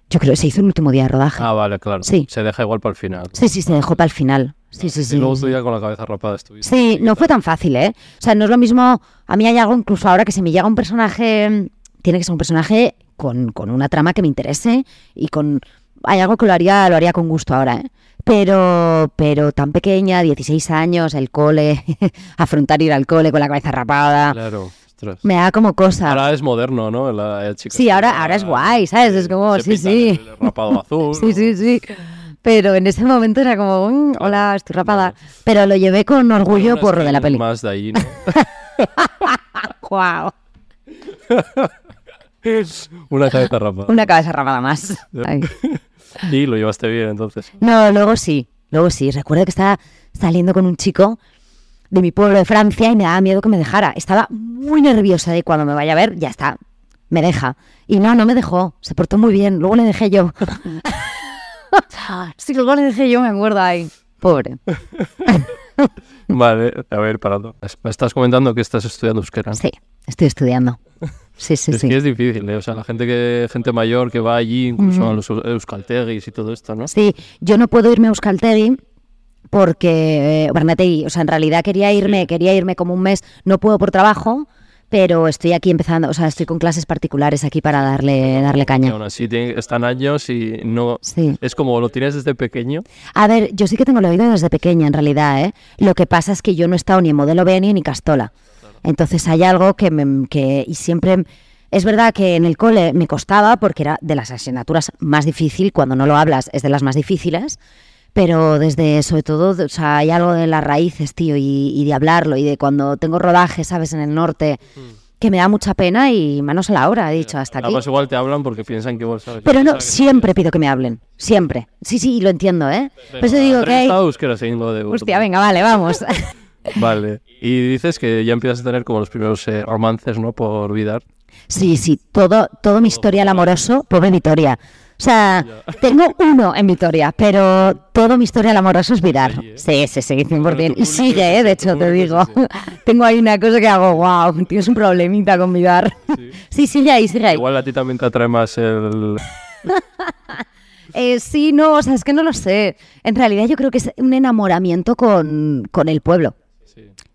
Yo creo que se hizo el último día de rodaje. Ah, vale, claro. Sí. Se deja igual para el final. Sí, sí, se dejó para el final. Sí, sí, sí. Y luego tú ya con la cabeza rapada estuviste. Sí, no fue tan fácil, ¿eh? O sea, no es lo mismo. A mí hay algo, incluso ahora que si me llega un personaje, tiene que ser un personaje con, con una trama que me interese y con. Hay algo que lo haría, lo haría con gusto ahora, ¿eh? Pero, pero tan pequeña, 16 años, el cole, afrontar ir al cole con la cabeza rapada, Claro, ostras. me da como cosa. Ahora es moderno, ¿no? La, chico Sí, ahora- ahora es guay, ¿sabes? Es como, se sí, sí. El rapado azul. Sí, sí, sí. Pero en ese momento era como, "Mm, hola, estoy rapada. Pero lo llevé con orgullo por lo de la peli. Más de ahí, ¿no? Guau. Una cabeza rapada. Una cabeza rapada más. Ay. Y lo llevaste bien, entonces. No, luego sí, luego sí. Recuerdo que estaba saliendo con un chico de mi pueblo de Francia y me daba miedo que me dejara. Estaba muy nerviosa de cuando me vaya a ver, ya está, me deja. Y no, no me dejó, se portó muy bien. Luego le dejé yo. sí, luego le dejé yo, me acuerdo ahí. Pobre. Vale, a ver, parado. Me estás comentando que estás estudiando euskera. Sí, estoy estudiando. Sí, sí, es sí. que es difícil, ¿eh? O sea, la gente que gente mayor que va allí, incluso a los euskaltegis y todo esto, ¿no? Sí, yo no puedo irme a Euskaltegui porque eh, o sea, en realidad quería irme, quería irme como un mes, no puedo por trabajo, pero estoy aquí empezando, o sea, estoy con clases particulares aquí para darle, darle caña. aún así están años y no... Sí. Es como lo tienes desde pequeño. A ver, yo sí que tengo el oído desde pequeña, en realidad, ¿eh? Lo que pasa es que yo no he estado ni en modelo B ni en Castola. Entonces hay algo que, me, que... Y siempre... Es verdad que en el cole me costaba porque era de las asignaturas más difícil, cuando no lo hablas es de las más difíciles, pero desde, sobre todo, o sea, hay algo de las raíces, tío, y, y de hablarlo, y de cuando tengo rodaje, ¿sabes?, en el norte, que me da mucha pena y manos a la obra, he dicho, hasta aquí. Además igual te hablan porque piensan que vos sabes. Pero no, siempre pido que me hablen, siempre. Sí, sí, lo entiendo, ¿eh? Por eso digo que hay... Hostia, venga, vale, vamos. Vale. Y dices que ya empiezas a tener como los primeros eh, romances, ¿no? Por Vidar. Sí, sí, todo, todo mi historial amoroso, pobre Vitoria. O sea, tengo uno en Vitoria, pero todo mi historial amoroso es Vidar. Sí, sí, sí, 100%. Y sigue, ¿eh? De hecho, te digo. Tengo ahí una cosa que hago, wow, tienes un problemita con Vidar. Sí, sigue ahí, sigue ahí. Igual a ti también te atrae más el... Eh, sí, no, o sea, es que no lo sé. En realidad yo creo que es un enamoramiento con, con el pueblo.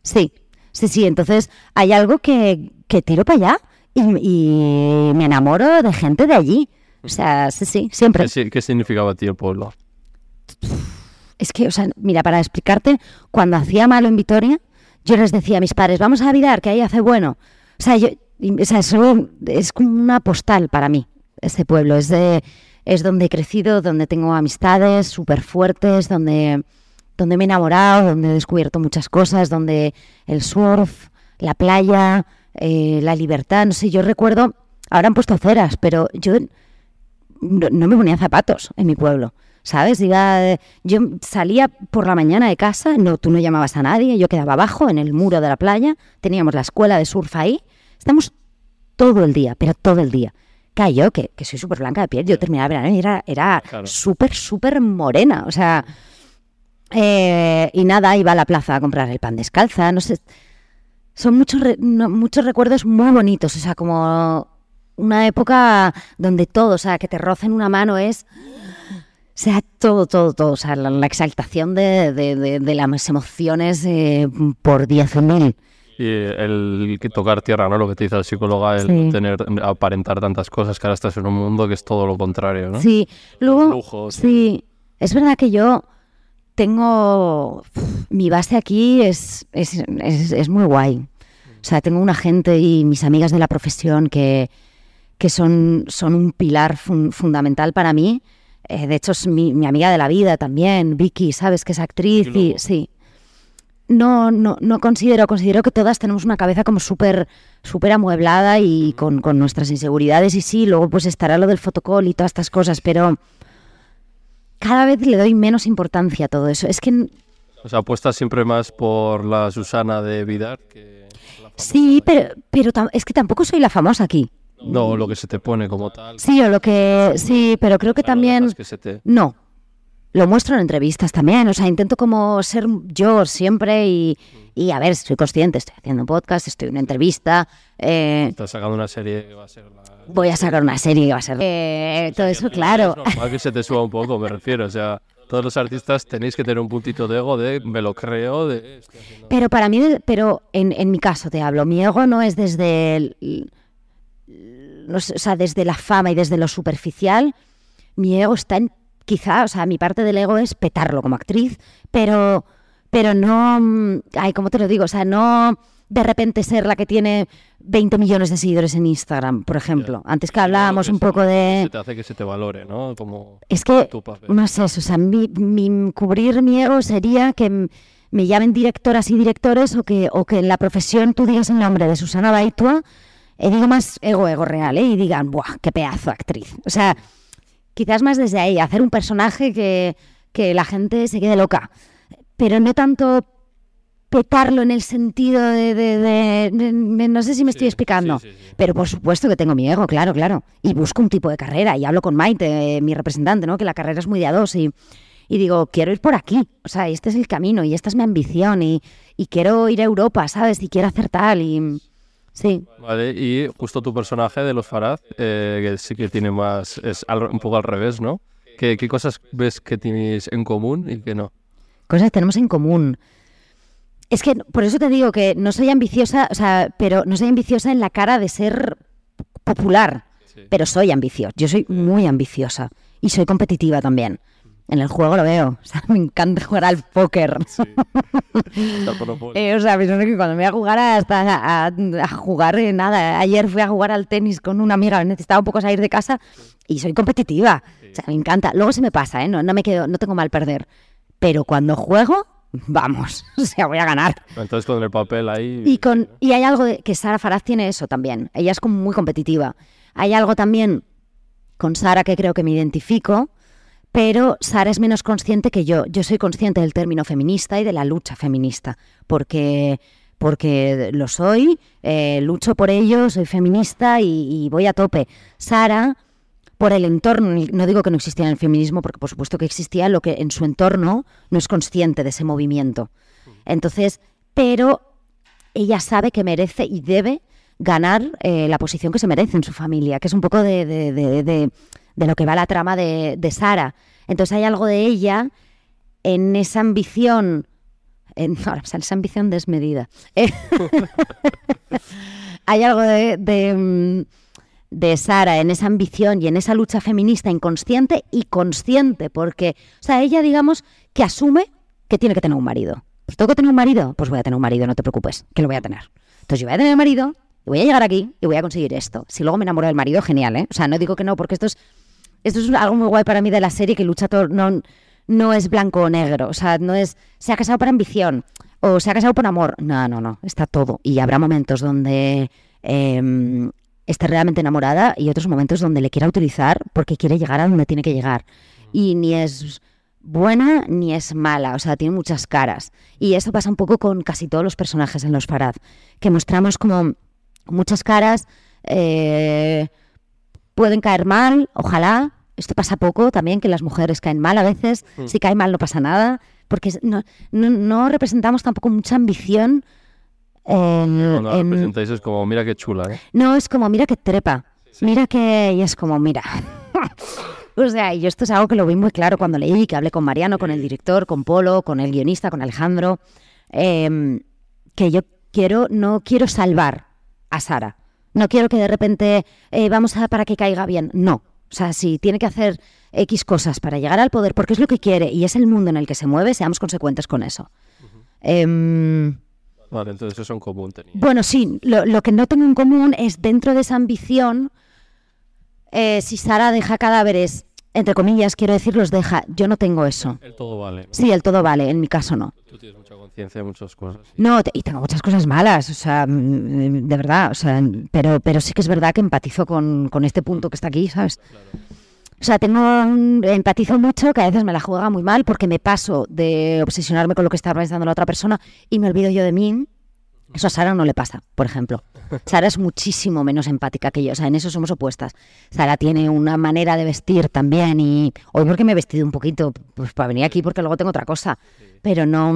Sí. Sí, sí. Entonces hay algo que, que tiro para allá y, y me enamoro de gente de allí. O sea, sí, sí, siempre. ¿Qué, si- qué significaba a ti el pueblo? Es que, o sea, mira, para explicarte, cuando hacía malo en Vitoria, yo les decía a mis padres, vamos a Vidar, que ahí hace bueno. O sea, yo, o sea, eso es como una postal para mí, este pueblo. Es, de, es donde he crecido, donde tengo amistades súper fuertes, donde, donde me he enamorado, donde he descubierto muchas cosas, donde el surf, la playa, eh, la libertad, no sé, yo recuerdo, ahora han puesto ceras, pero yo no, no me ponía zapatos en mi pueblo. ¿Sabes? Iba, yo salía por la mañana de casa, no, tú no llamabas a nadie, yo quedaba abajo en el muro de la playa, teníamos la escuela de surf ahí, estamos todo el día, pero todo el día. Claro, yo, que, que soy súper blanca de piel, yo terminaba verano y era, era Claro. súper, súper morena, o sea... eh, y nada, iba a la plaza a comprar el pan descalza, no sé... Son muchos, re- no- muchos recuerdos muy bonitos, o sea, como una época donde todo, o sea, que te rocen una mano es... O sea, todo, todo, todo. O sea, la, la exaltación de, de- de- de las emociones eh, por 10.000. Y el tocar tierra, ¿no? Lo que te dice el psicólogo, el Sí. tener, aparentar tantas cosas, que ahora estás en un mundo que es todo lo contrario, ¿no? Sí, luego... lujos. Sí, es verdad que yo tengo... Mi base aquí es, es, es- es muy guay. O sea, tengo una gente y mis amigas de la profesión que, que son, son un pilar fun- fundamental para mí. Eh, de hecho, es mi, mi amiga de la vida también, Vicky, ¿sabes? Que es actriz Y y sí. No, no, no considero, considero que todas tenemos una cabeza como súper súper amueblada y con, con nuestras inseguridades y sí, luego pues estará lo del fotocall y todas estas cosas, pero cada vez le doy menos importancia a todo eso. Es que O sea, apuestas siempre más por la Susana de Vidar que... sí, pero, pero es que tampoco soy la famosa aquí. No, lo que se te pone como tal. Sí, o lo que sí, pero creo que Claro, también dejas que se te... no. Lo muestro en entrevistas también, o sea, intento como ser yo siempre y, y a ver, soy consciente, estoy haciendo un podcast, estoy en una entrevista, eh, Estás sacando una serie que va a ser la... voy a sacar una serie que va a ser... eh, todo eso, claro. Es normal que se te suba un poco, me refiero. O sea, todos los artistas tenéis que tener un puntito de ego de me lo creo, de... Pero para mí, pero en, en mi caso te hablo, mi ego no es desde el- no sé, o sea, desde la fama y desde lo superficial, mi ego está en, quizá, o sea, mi parte del ego es petarlo como actriz, pero, pero no, mm, ay, ¿cómo te lo digo? O sea, no de repente ser la que tiene 20 millones de seguidores en Instagram, por ejemplo. Antes que hablábamos que un se- poco Se de... te hace que se te valore, ¿no? Como Es que no sé, o sea, mi, mi- cubrir mi ego sería que me llamen directoras y directores o que, o que en la profesión tú digas el nombre de Susana Baitua, y digo más ego, ego real, ¿eh? y digan, ¡buah, qué pedazo actriz! O sea, quizás más desde ahí, hacer un personaje que, que la gente se quede loca, pero no tanto petarlo en el sentido de... de- de- de- de- no sé si me estoy Sí, explicando. sí, sí, sí. Pero por supuesto que tengo mi ego, claro, claro. Y busco un tipo de carrera. Y hablo con Maite, eh, mi representante, ¿no? Que la carrera es muy de a dos. Y, y digo, quiero ir por aquí. O sea, este es el camino y esta es mi ambición. Y, y quiero ir a Europa, ¿sabes? Y quiero hacer tal. Y sí. Vale, y justo tu personaje de los Farad, eh, que sí que tiene más, es al- un poco al revés, ¿no? ¿Qué, ¿Qué cosas ves que tenéis en común y que no? Cosas que tenemos en común. Es que por eso te digo que no soy ambiciosa, o sea, pero no soy ambiciosa en la cara de ser popular, Sí. pero soy ambiciosa. Yo soy muy ambiciosa y soy competitiva también. En el juego lo veo, o sea, me encanta jugar al póker. Monopoly. Eh, o sea, que cuando me voy a jugar hasta a, a jugar eh, nada, ayer fui a jugar al tenis con una amiga, necesitaba un poco salir de casa y soy competitiva. O sea, me encanta. Luego se me pasa, ¿eh? No, no me quedo, no tengo mal perder. Pero cuando juego, vamos, o sea, voy a ganar. Entonces con el papel ahí... Y, con, y hay algo de, que Sara Faraz tiene eso también. Ella es como muy competitiva. Hay algo también con Sara que creo que me identifico, pero Sara es menos consciente que yo. Yo soy consciente del término feminista y de la lucha feminista, porque, porque lo soy, eh, lucho por ello, soy feminista y, y voy a tope. Sara, por el entorno, no digo que no existiera el feminismo, porque por supuesto que existía, lo que en su entorno no es consciente de ese movimiento. Entonces, pero ella sabe que merece y debe ganar eh, la posición que se merece en su familia, que es un poco de, de- de- de- lo que va la trama de, de Sara. Entonces hay algo de ella en esa ambición, en, ahora sale esa ambición desmedida. Hay algo de, de, Sara en esa ambición y en esa lucha feminista inconsciente y consciente, porque, o sea, ella digamos que asume que tiene que tener un marido. Pues tengo que tener un marido, pues voy a tener un marido, no te preocupes, que lo voy a tener. Entonces yo voy a tener un marido, y voy a llegar aquí y voy a conseguir esto. Si luego me enamoro del marido, genial, ¿eh? O sea, no digo que no, porque esto es, esto es algo muy guay para mí de la serie que lucha todo, no, no es blanco o negro, o sea, no es, se ha casado por ambición o se ha casado por amor. No, no, no, está todo. Y habrá momentos donde eh, esté realmente enamorada y otros momentos donde le quiera utilizar porque quiere llegar a donde tiene que llegar. Y ni es buena ni es mala, o sea, tiene muchas caras. Y eso pasa un poco con casi todos los personajes en Los Farad, que mostramos como muchas caras, eh, pueden caer mal, ojalá. Esto pasa poco también, que las mujeres caen mal a veces. Mm. Si cae mal no pasa nada, porque no, no, no representamos tampoco mucha ambición. En- Cuando la en- presentáis es como, mira qué chula, ¿eh? no, es como, mira que trepa. Mira que. Y es como, mira. o sea, y yo esto es algo que lo vi muy claro cuando leí, que hablé con Mariano, con el director, con Polo, con el guionista, con Alejandro. em, que yo quiero, no quiero salvar a Sara. No quiero que de repente eh, vamos a para que caiga bien. No. O sea, si tiene que hacer X cosas para llegar al poder, porque es lo que quiere y es el mundo en el que se mueve, seamos consecuentes con eso. Em, Vale, entonces eso en común tenía. bueno, sí, lo, lo que no tengo en común es dentro de esa ambición, eh, si Sara deja cadáveres, entre comillas, quiero decir, los deja. Yo no tengo eso. El todo vale. ¿no? Sí, el todo vale, en mi caso no. Tú tienes mucha conciencia de muchas cosas. sí. No, te- y tengo muchas cosas malas, o sea, mm, de verdad, o sea, pero, pero sí que es verdad que empatizo con, con este punto que está aquí, ¿sabes? O sea, tengo, un- empatizo mucho, que a veces me la juega muy mal porque me paso de obsesionarme con lo que está pensando la otra persona y me olvido yo de mí. Eso a Sara no le pasa, por ejemplo. Sara es muchísimo menos empática que yo, o sea, en eso somos opuestas. Sara tiene una manera de vestir también y hoy porque me he vestido un poquito, pues para venir aquí porque luego tengo otra cosa, pero no,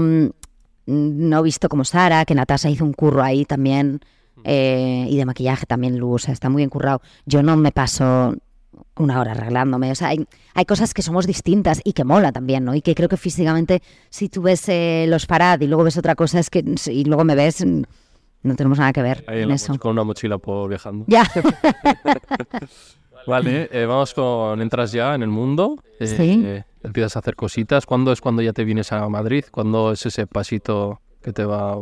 no he visto como Sara, que Natasha hizo un curro ahí también eh, y de maquillaje también, Lu, o sea, está muy bien currado. Yo no me paso una hora arreglándome. O sea, hay, hay cosas que somos distintas y que mola también, ¿no? Y que creo que físicamente, si tú ves eh, los Farad y luego ves otra cosa, es que y luego me ves, mm, no tenemos nada que ver Ahí en eso. con una mochila por viajando. Ya. Vale, eh, vamos con. Entras ya en el mundo. eh, Sí. eh, empiezas a hacer cositas. ¿Cuándo es cuando ya te vienes a Madrid? ¿Cuándo es ese pasito que te va.?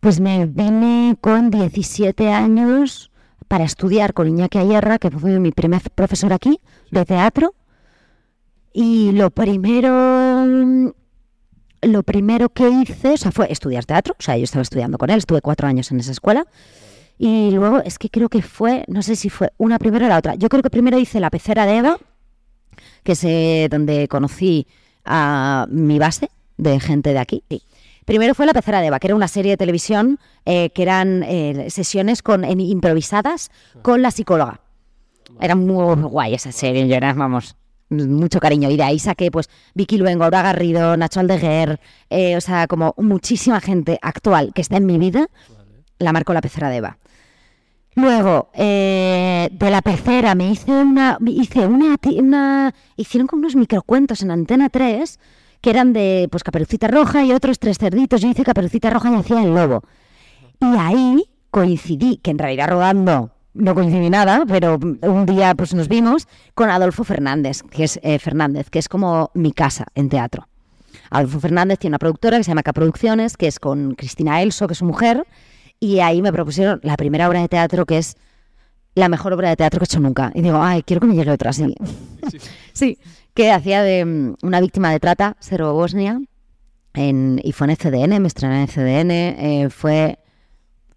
Pues me vine con 17 años para estudiar con Iñaki Ayerra, que fue mi primer profesor aquí de teatro. Y lo primero, lo primero que hice, o sea, fue estudiar teatro. O sea, yo estaba estudiando con él, estuve cuatro años en esa escuela. Y luego es que creo que fue, no sé si fue una primero o la otra. Yo creo que primero hice la pecera de Eva, que es eh, donde conocí a mi base de gente de aquí. Primero fue La Pecera de Eva, que era una serie de televisión eh, que eran eh, sesiones con, improvisadas con la psicóloga. Era muy guay esa serie, yo era, vamos, mucho cariño. Y de ahí saqué, pues, Vicky Luengo, Aura Garrido, Nacho Aldeguer, eh, o sea, como muchísima gente actual que está en mi vida, la marcó La Pecera de Eva. Luego, eh, de la pecera me hice una, me hice una, una, hicieron como unos microcuentos en Antena 3, que eran de pues Caperucita Roja y otros tres cerditos. Yo hice Caperucita Roja y hacía el lobo. Y ahí coincidí, que en realidad rodando no coincidí nada, pero un día pues nos vimos con Adolfo Fernández, que es eh, Fernández, que es como mi casa en teatro. Adolfo Fernández tiene una productora que se llama K-Producciones, que es con Cristina Elso, que es su mujer, y ahí me propusieron la primera obra de teatro que es la mejor obra de teatro que he hecho nunca. Y digo, ay, quiero que me llegue otra así. Sí, que hacía de mm, una víctima de trata, Serbo-Bosnia, en, y fue en CDN, me estrené en CDN, eh, fue...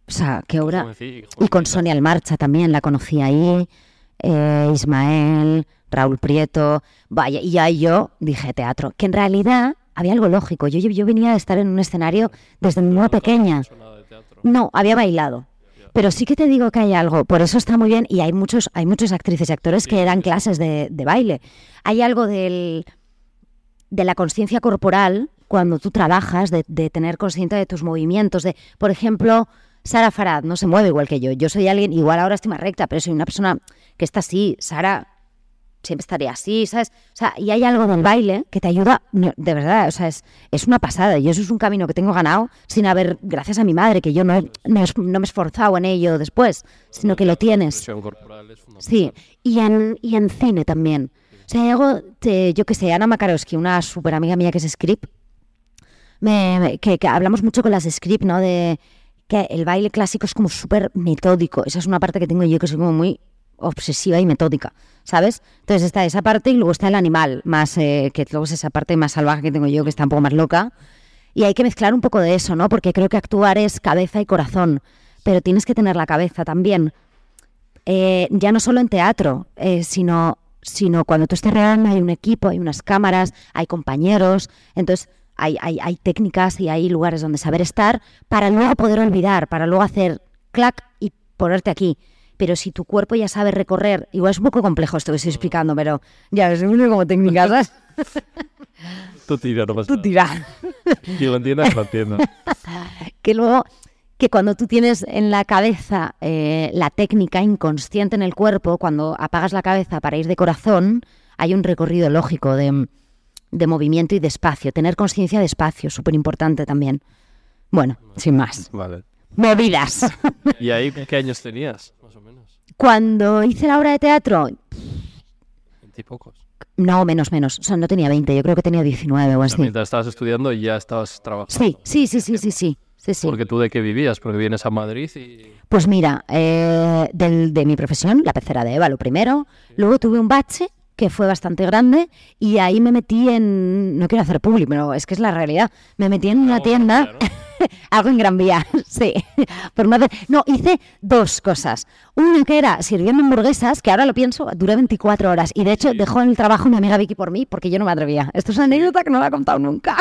O sea, qué obra... Y con Sonia Almarcha también, la conocí ahí, eh, Ismael, Raúl Prieto, vaya, y ahí yo dije teatro, que en realidad había algo lógico, yo, yo, yo venía de estar en un escenario desde muy pequeña. No, había bailado. Pero sí que te digo que hay algo, por eso está muy bien, y hay muchos, hay muchas actrices y actores que dan clases de, de baile. Hay algo del, de la conciencia corporal cuando tú trabajas, de, de tener consciente de tus movimientos, de, por ejemplo, Sara Farad no se mueve igual que yo. Yo soy alguien, igual ahora estoy más recta, pero soy una persona que está así. Sara siempre estaría así, ¿sabes? O sea, y hay algo del baile que te ayuda, de verdad, o sea, es, es una pasada. Y eso es un camino que tengo ganado sin haber, gracias a mi madre, que yo no, no, no me he esforzado en ello después, sino que lo tienes. Sí, y en, y en cine también. O sea, algo, de- yo que sé, Ana Makarowski, una súper amiga mía que es script, me, me- que, que hablamos mucho con las script, ¿no? De que el baile clásico es como súper metódico. Esa es una parte que tengo yo que soy como muy obsesiva y metódica, ¿sabes? Entonces está esa parte y luego está el animal, más eh, que luego es esa parte más salvaje que tengo yo que está un poco más loca. Y hay que mezclar un poco de eso, ¿no? Porque creo que actuar es cabeza y corazón, pero tienes que tener la cabeza también. Eh, ya no solo en teatro, eh, sino, sino cuando tú estás real hay un equipo, hay unas cámaras, hay compañeros, entonces hay, hay, hay técnicas y hay lugares donde saber estar para luego poder olvidar, para luego hacer clac y ponerte aquí. Pero si tu cuerpo ya sabe recorrer, igual es un poco complejo esto que estoy explicando, pero ya es como técnicas, ¿sabes? Tú tira, no pasa Tú tira. Y lo entiendas, lo entiendo. que luego que cuando tú tienes en la cabeza eh, la técnica inconsciente en el cuerpo, cuando apagas la cabeza para ir de corazón, hay un recorrido lógico de, de movimiento y de espacio. Tener conciencia de espacio, súper importante también. Bueno, sin más. Vale. Movidas. ¿Y ahí qué años tenías? Cuando hice la obra de teatro, Veintipocos. no, menos, menos. O sea, no tenía 20, yo creo que tenía 19 o así. Mientras estabas estudiando ya estabas trabajando. Sí, sí, sí, sí, sí, sí. sí, sí. Porque tú de qué vivías, porque vienes a Madrid y... Pues mira, eh, del- de mi profesión, la pecera de Eva, lo primero. Luego tuve un bache que fue bastante grande y ahí me metí en, no quiero hacer público, pero es que es la realidad, me metí en una tienda, algo en Gran Vía, sí, por no hacer- no, hice dos cosas. Una que era sirviendo hamburguesas, que ahora lo pienso, duré 24 horas y de hecho dejó en el trabajo mi amiga Vicky por mí porque yo no me atrevía. Esto es una anécdota que no la he contado nunca.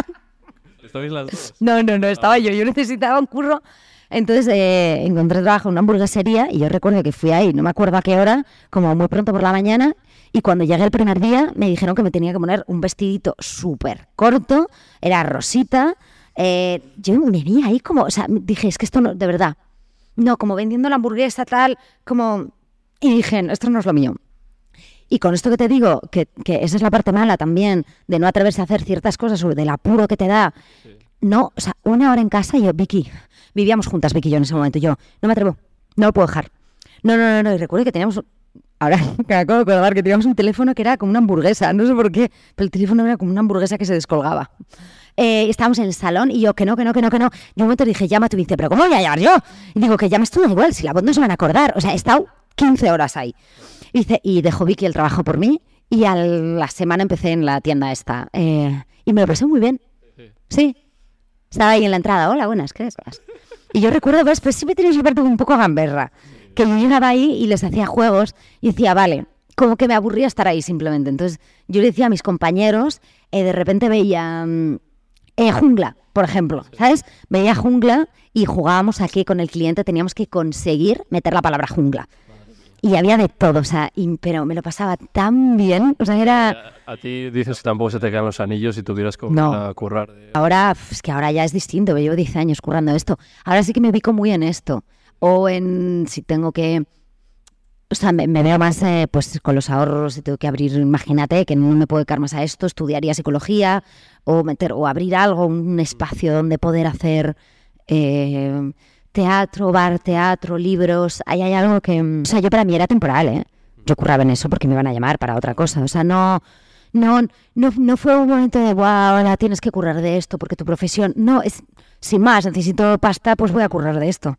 ¿Estabais las dos? No, no, no, estaba yo. Yo necesitaba un curro. Entonces eh, encontré trabajo en una hamburguesería y yo recuerdo que fui ahí, no me acuerdo a qué hora, como muy pronto por la mañana. Y cuando llegué el primer día me dijeron que me tenía que poner un vestidito súper corto, era rosita. eh, yo me vi ahí como, o sea, dije, es que esto no, de verdad, no, como vendiendo la hamburguesa tal, como... Y dije, esto no es lo mío. Y con esto que te digo, que, que esa es la parte mala también, de no atreverse a hacer ciertas cosas o del apuro que te da. No, o sea, una hora en casa y yo, Vicky, vivíamos juntas, Vicky y yo en ese momento. Yo, no me atrevo, no lo puedo dejar. No, no, no, no. Y recuerdo que teníamos, ahora que me acabo de acordar, que teníamos un teléfono que era como una hamburguesa, no sé por qué, pero el teléfono era como una hamburguesa que se descolgaba. Eh, estábamos en el salón y yo, que no, que no, que no, que no. Yo un momento dije, llama tú, y dice, pero ¿cómo voy a llamar yo? Y digo, que llames tú, da igual, si la voz no se van a acordar. O sea, he estado 15 horas ahí. Y, dice, y dejó Vicky el trabajo por mí y a la semana empecé en la tienda esta. eh, y me lo pasé muy bien. Sí. Estaba ahí en la entrada, hola, buenas, ¿qué deseas? Y yo recuerdo, pues, pues siempre tenía esa parte un poco gamberra, que yo llegaba ahí y les hacía juegos y decía, vale, como que me aburría estar ahí simplemente. Entonces yo le decía a mis compañeros, eh, de repente veía mm, eh, jungla, por ejemplo, ¿sabes? Veía jungla y jugábamos aquí con el cliente, teníamos que conseguir meter la palabra jungla. Y había de todo, o sea, y- pero me lo pasaba tan bien, o sea, era... A, a ti dices que tampoco se te caen los anillos y tuvieras como No. currar. de- Ahora, es que ahora ya es distinto, llevo 10 años currando esto. Ahora sí que me ubico muy en esto. O en si tengo que o sea, me, me veo más eh, pues con los ahorros y tengo que abrir, imagínate que no me puedo dedicar más a esto, estudiaría psicología o meter o abrir algo, un espacio donde poder hacer eh, teatro, bar, teatro, libros. Ahí hay algo que, mm, o sea, yo para mí era temporal, ¿eh? Yo curraba en eso porque me iban a llamar para otra cosa, o sea, no no no no fue un momento de, wow, ahora tienes que currar de esto porque tu profesión, no, es sin más, necesito pasta, pues voy a currar de esto.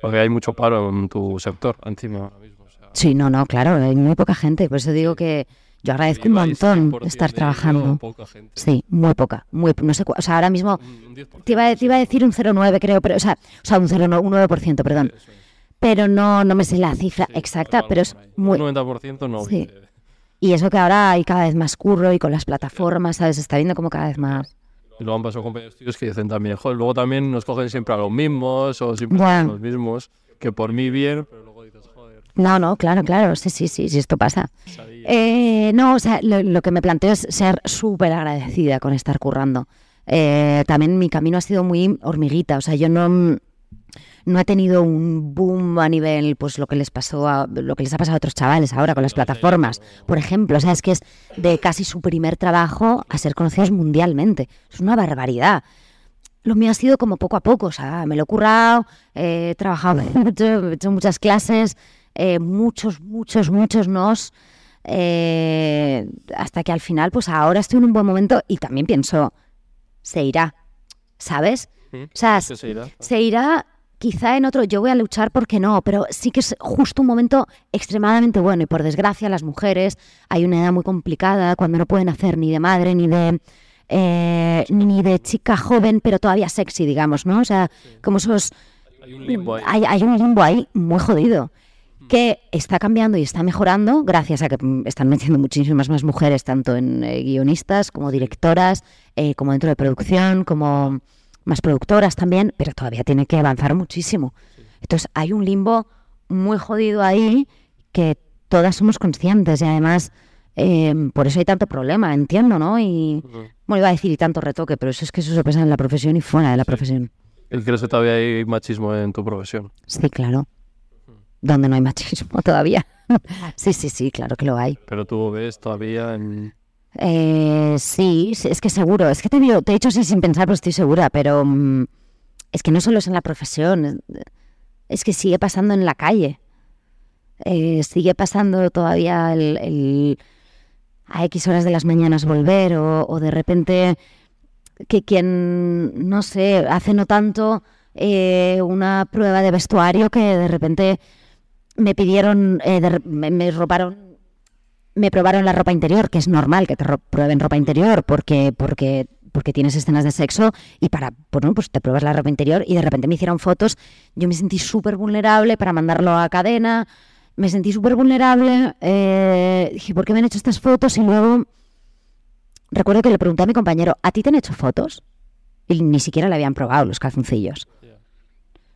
Porque hay mucho paro en tu sector encima Sí, no, no, claro, hay muy poca gente. Por eso digo que yo agradezco un montón 100% estar trabajando. poca gente. Sí, muy poca. Muy, no sé, o sea, ahora mismo Un- un 10%. te iba, a- te iba a decir un 0,9 creo, pero, o sea, o sea un 0,9, un 9%, perdón. Eso es. Pero no, no me sé la cifra Sí, exacta, pero es muy... Un 90% no. Sí. eh, Y eso que ahora hay cada vez más curro y con las plataformas, ¿sabes? Se está viendo como cada vez más... Y luego han pasado compañeros tuyos que dicen también, joder, luego también nos cogen siempre a los mismos o siempre Bueno. a los mismos, que por mí bien, pero luego dices, joder, No, no, claro, claro, sí, sí, sí, sí, esto pasa. Eh, no, o sea, lo, lo que me planteo es ser súper agradecida con estar currando. Eh, también mi camino ha sido muy hormiguita, o sea, yo no, no he tenido un boom a nivel, pues lo que les pasó a, lo que les ha pasado a otros chavales ahora con las plataformas, por ejemplo, o sea, es que es de casi su primer trabajo a ser conocidos mundialmente. Es una barbaridad. Lo mío ha sido como poco a poco, o sea, me lo he currado, eh, he trabajado mucho, he hecho muchas clases, eh, muchos, muchos, muchos nos, eh, hasta que al final, pues ahora estoy en un buen momento y también pienso, se irá, ¿sabes? O sea, ¿Qué se irá? se irá quizá en otro, yo voy a luchar porque no, pero sí que es justo un momento extremadamente bueno y por desgracia las mujeres hay una edad muy complicada cuando no pueden hacer ni de madre ni de eh, ni de chica joven pero todavía sexy digamos, ¿no? O sea, como esos Hay un limbo ahí. hay, hay un limbo ahí muy jodido que está cambiando y está mejorando gracias a que mm, están metiendo muchísimas más mujeres, tanto en eh, guionistas como directoras, eh, como dentro de producción, como más productoras también, pero todavía tiene que avanzar muchísimo. Entonces hay un limbo muy jodido ahí que todas somos conscientes y además eh, por eso hay tanto problema, entiendo, ¿no? Y bueno, iba a decir y tanto retoque, pero eso es que eso se pasa en la profesión y fuera de la profesión. ¿Y crees que todavía hay machismo en tu profesión? Sí, claro. Donde no hay machismo todavía. sí, sí, sí, claro que lo hay. Pero tú ves todavía en... Eh, sí, es que seguro. Es que te, digo, te he dicho así sin pensar, pero estoy segura. Pero mm, es que no solo es en la profesión, es- es que sigue pasando en la calle. Eh, sigue pasando todavía el, el a X horas de las mañanas volver o, o de repente que quien, no sé, hace no tanto eh, una prueba de vestuario que de repente me pidieron, eh, me, me robaron me probaron la ropa interior, que es normal que te ro- prueben ropa interior porque, porque, porque tienes escenas de sexo y para, bueno, pues te pruebas la ropa interior y de repente me hicieron fotos, yo me sentí súper vulnerable para mandarlo a cadena, me sentí súper vulnerable, eh, dije, ¿por qué me han hecho estas fotos? Y luego recuerdo que le pregunté a mi compañero, ¿a ti te han hecho fotos? Y ni siquiera le habían probado los calzoncillos.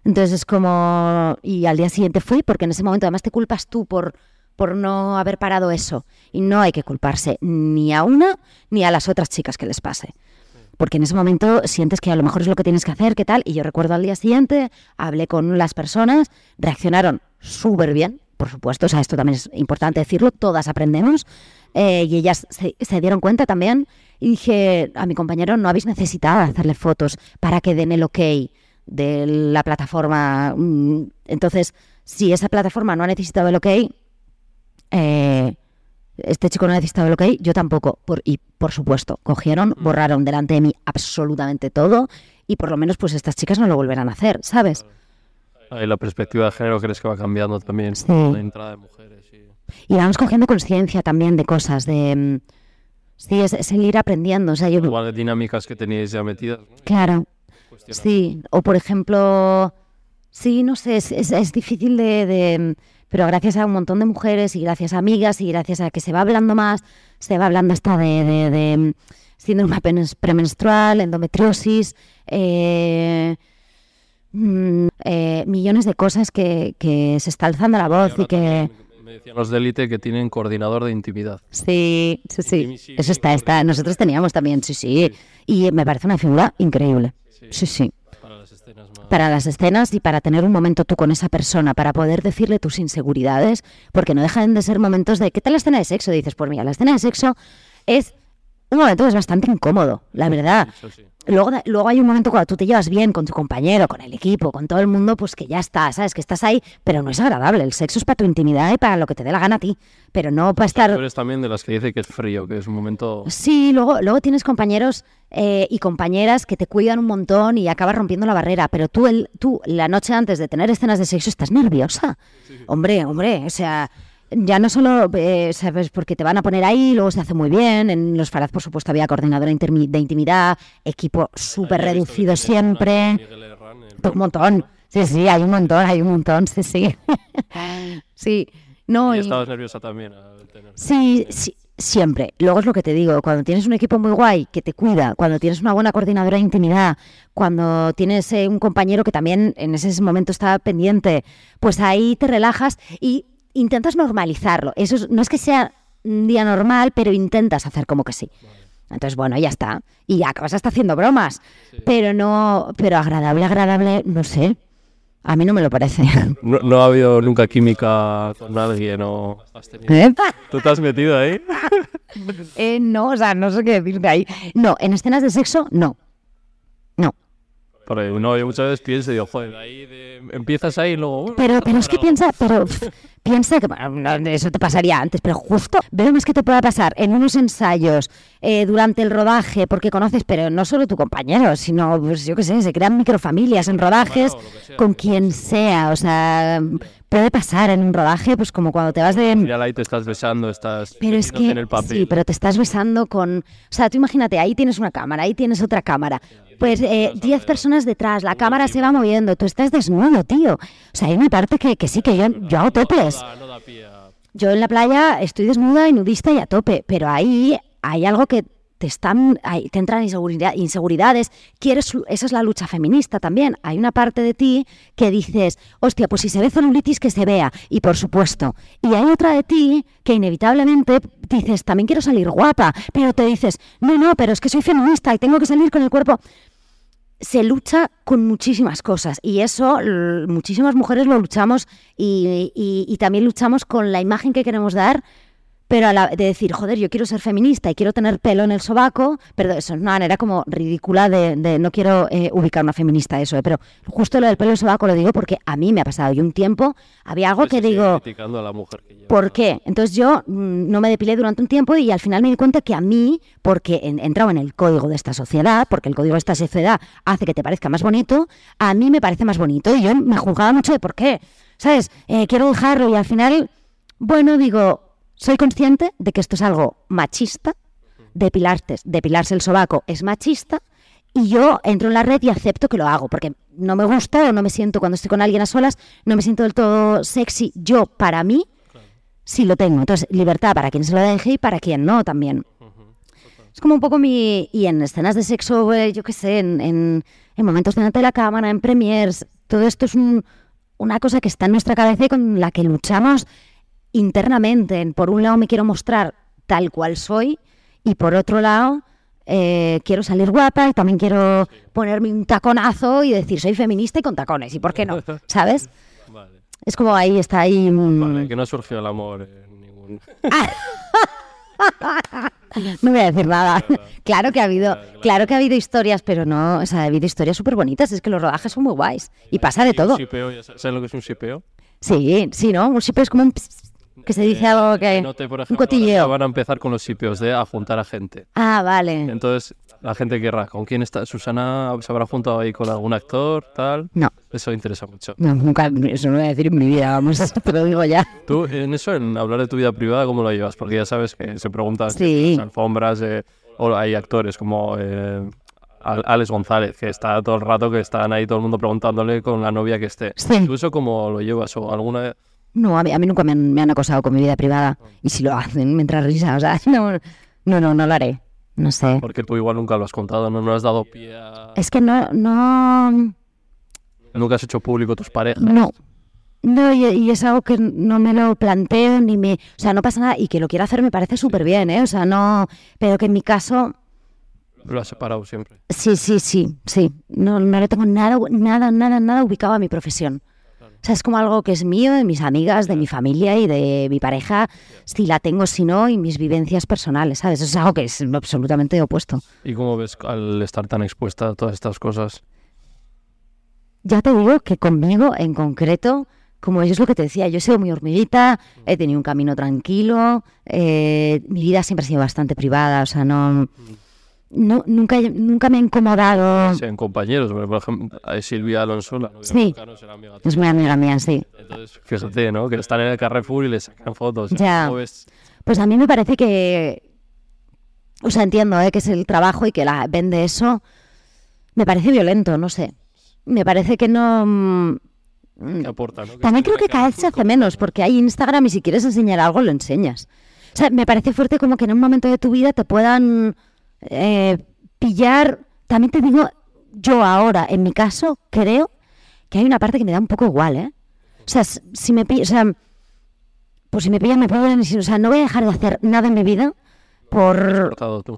Entonces es como... Y al día siguiente fui porque en ese momento además te culpas tú por, por no haber parado eso. Y no hay que culparse ni a una ni a las otras chicas que les pase. Porque en ese momento sientes que a lo mejor es lo que tienes que hacer, ¿qué tal? Y yo recuerdo al día siguiente, hablé con las personas, reaccionaron súper bien, por supuesto, o sea, esto también es importante decirlo, todas aprendemos, eh, y ellas se, se dieron cuenta también, y dije a mi compañero, no habéis necesitado hacerle fotos para que den el ok de la plataforma. mm, Entonces, si esa plataforma no ha necesitado el ok, eh, este chico no ha necesitado el ok, yo tampoco. Por, y por supuesto, cogieron, borraron delante de mí absolutamente todo y por lo menos pues estas chicas no lo volverán a hacer, ¿sabes? Ahí la perspectiva de género crees que va cambiando también. Sí. La entrada de mujeres y... Y vamos cogiendo conciencia también de cosas, de... mm, Sí, es, es el ir aprendiendo. O sea, yo, Igual de dinámicas que teníais ya metidas. ¿no? claro, Cuestionar. sí. O por ejemplo, sí, no sé, es, es- es difícil de, de- Pero gracias a un montón de mujeres y gracias a amigas y gracias a que se va hablando más, se va hablando hasta de, de, de, síndrome premenstrual, endometriosis, eh, mm, eh, millones de cosas que, que se está alzando la voz y que... Me decían los de élite que tienen coordinador de intimidad. Sí, sí, sí. Eso está, está. Nosotros teníamos también, sí, sí. Y me parece una figura increíble. Sí, sí. Para las escenas más... para las escenas y para tener un momento tú con esa persona, para poder decirle tus inseguridades, porque no dejan de ser momentos de, ¿qué tal la escena de sexo? dices, pues mira, la escena de sexo es un momento es bastante incómodo, la verdad. Sí. Luego, luego hay un momento cuando tú te llevas bien con tu compañero, con el equipo, con todo el mundo, pues que ya está, ¿sabes? Que estás ahí, pero no es agradable. El sexo es para tu intimidad y para lo que te dé la gana a ti, pero no para Tú estar... eres también de las que dice que es frío, que es un momento... Sí, luego, luego tienes compañeros eh, y compañeras que te cuidan un montón y acabas rompiendo la barrera, pero tú, el, tú la noche antes de tener escenas de sexo estás nerviosa. Hombre, hombre, o sea, ya no solo, eh, ¿sabes? Porque te van a poner ahí, luego se hace muy bien. En los Faraz, por supuesto, había coordinadora de intimidad, equipo súper reducido siempre. Miguel Herrán, Un montón. Sí, sí, hay un montón, hay un montón, sí, sí. sí, no, Y y- estabas nerviosa también al tener... Sí, sí, siempre. Luego es lo que te digo, cuando tienes un equipo muy guay que te cuida, cuando tienes una buena coordinadora de intimidad, cuando tienes eh, un compañero que también en ese momento está pendiente, pues ahí te relajas y intentas normalizarlo. Eso es- no es que sea un día normal, pero intentas hacer como que sí. Entonces, bueno, ya está. Y ya acabas hasta haciendo bromas. Pero no, pero agradable, agradable, no sé. A mí no me lo parece. No, no ha habido nunca química con alguien o... has tenido- ¿Eh? ¿Tú te has metido ahí? Eh, no, o sea, no sé qué decirte ahí. No, en escenas de sexo, no. No. Porque uno yo muchas veces piensa y digo, joder, de ahí de- empiezas ahí y luego... bueno, Pero, pero es que piensa, pero piensa que bueno, no, eso te pasaría antes, pero justo veo más que te pueda pasar en unos ensayos eh, durante el rodaje, porque conoces, pero no solo tu compañero, sino, pues yo qué sé, se crean microfamilias en rodajes sea, con quien sea, o sea, puede pasar en un rodaje, pues como cuando te vas de... Final ahí te estás besando, estás Pero es que en el papel. sí, pero te estás besando con, o sea, tú imagínate, ahí tienes una cámara, ahí tienes otra cámara, pues eh, 10 personas detrás, la cámara se va moviendo, tú estás desnudo, tío. O sea, hay una parte que, que sí, que yo, yo hago toples. Yo en la playa estoy desnuda y nudista y a tope, pero ahí hay algo que te están, te entran inseguridad- inseguridades, quieres, esa es la lucha feminista también. Hay una parte de ti que dices, hostia, pues si se ve celulitis que se vea, y por supuesto. Y hay otra de ti que inevitablemente dices, también quiero salir guapa, pero te dices, no, no, pero es que soy feminista y tengo que salir con el cuerpo se lucha con muchísimas cosas y eso muchísimas mujeres lo luchamos y también luchamos con la imagen que queremos dar, pero a la, de decir, joder, yo quiero ser feminista y quiero tener pelo en el sobaco, pero eso es una manera como ridícula de, de- no quiero eh, ubicar una feminista eso, eh, pero justo lo del pelo en el sobaco lo digo porque a mí me ha pasado y un tiempo había algo Sí, que digo, criticando a la mujer que lleva. ¿Por qué? Entonces yo mm, no me depilé durante un tiempo y al final me di cuenta que a mí, porque he entrado en el código de esta sociedad, porque el código de esta sociedad hace que te parezca más bonito, a mí me parece más bonito y yo me juzgaba mucho de por qué. ¿Sabes? Eh, quiero dejarlo y al final, bueno, digo, soy consciente de que esto es algo machista, depilarte, depilarse el sobaco es machista y yo entro en la red y acepto que lo hago, porque no me gusta o no me siento cuando estoy con alguien a solas, no me siento del todo sexy. Yo, para mí, sí lo tengo. Entonces, libertad para quien se lo deje y para quien no también. Es como un poco mi... Y en escenas de sexo, eh, yo qué sé, en, en, en momentos delante de la cámara, en premiers, todo esto es un- una cosa que está en nuestra cabeza y con la que luchamos internamente. En- Por un lado me quiero mostrar tal cual soy y por otro lado eh, quiero salir guapa y también quiero ponerme un taconazo y decir soy feminista y con tacones. ¿Y por qué no? ¿Sabes? Vale. Es como ahí, está ahí... mm, Vale, que no surgió el amor en ningún... No voy a decir nada. Claro que ha habido, claro que ha habido historias, pero no, o sea, ha habido historias súper bonitas. Es que los rodajes son muy guays y pasa de todo. ¿Sabes lo que es un shipeo? Sí, sí, ¿no? Un shipeo es como un ps, ps, que se dice algo que Note, por un ejemplo, ya cotilleo. van a empezar con los shipeos de a juntar a gente. Ah, vale. Entonces, la gente querrá, ¿con quién está? ¿Susana se habrá juntado ahí con algún actor, tal? No, Eso interesa mucho. no, nunca, eso no voy a decir en mi vida, vamos, te lo digo ya. Tú, en eso, en hablar de tu vida privada, ¿cómo lo llevas? Porque ya sabes que se preguntan Sí. las alfombras, eh, o hay actores como eh, Al- Alex González, que está todo el rato, que están ahí todo el mundo preguntándole con la novia que esté. Sí. ¿Tú eso cómo lo llevas? ¿O alguna? No, a mí, a mí nunca me han, me han acosado con mi vida privada. Y si lo hacen, me entra risa. O sea, no, no, no, no lo haré. No sé. Porque tú igual nunca lo has contado, no, no has dado pie a... Es que no, no, Nunca has hecho público tus parejas. No. No, y, y es algo que no me lo planteo ni me... O sea, no pasa nada y que lo quiera hacer me parece súper bien, ¿eh? O sea, no... Pero que en mi caso Lo has separado siempre. Sí, sí, sí, sí. No, no le tengo nada, nada, nada, nada ubicado a mi profesión. Sea, es como algo que es mío, de mis amigas, de mi familia y de mi pareja, si la tengo, si no, y mis vivencias personales, ¿sabes? Eso es algo que es absolutamente opuesto. ¿Y cómo ves al estar tan expuesta a todas estas cosas? Ya te digo que conmigo, en concreto, como es lo que te decía, yo he sido muy hormiguita, he tenido un camino tranquilo, eh, mi vida siempre ha sido bastante privada, o sea, no... no nunca, nunca me ha incomodado. Sean compañeros, por ejemplo, Silvia Alonso, la Sí. será amiga. Es muy amiga mía, sí. Entonces, fíjate, ¿no? Que están en el Carrefour y le sacan fotos. Ya. ¿Cómo ves? Pues a mí me parece que, o sea, entiendo ¿eh? que es el trabajo y que la vende eso. Me parece violento, no sé. Me parece que no. mm, ¿Qué aporta, no? También creo que cada vez se hace menos, porque hay Instagram y si quieres enseñar algo, lo enseñas. O sea, me parece fuerte como que en un momento de tu vida te puedan eh, pillar. También te digo, yo ahora, en mi caso, creo que hay una parte que me da un poco igual, ¿eh? O sea, si me pillan, o sea, pues si me pillan, me pillan. O sea, no voy a dejar de hacer nada en mi vida por...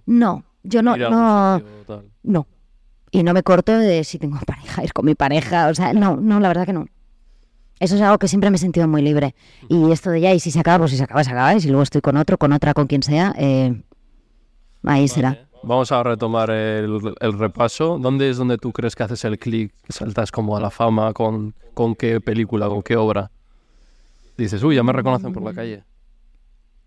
No, yo no, no, no. Y no me corto de si tengo pareja, ir con mi pareja. O sea, no, no, la verdad que no. Eso es algo que siempre me he sentido muy libre. Y esto de ya, y si se acaba, pues si se acaba, se acaba. Y si luego estoy con otro, con otra, con quien sea, eh, ahí será. Vamos a retomar el, el repaso. ¿Dónde es donde tú crees que haces el clic, saltas como a la fama? ¿Con, con qué película, con qué obra? Dices, uy, ya me reconocen por la calle.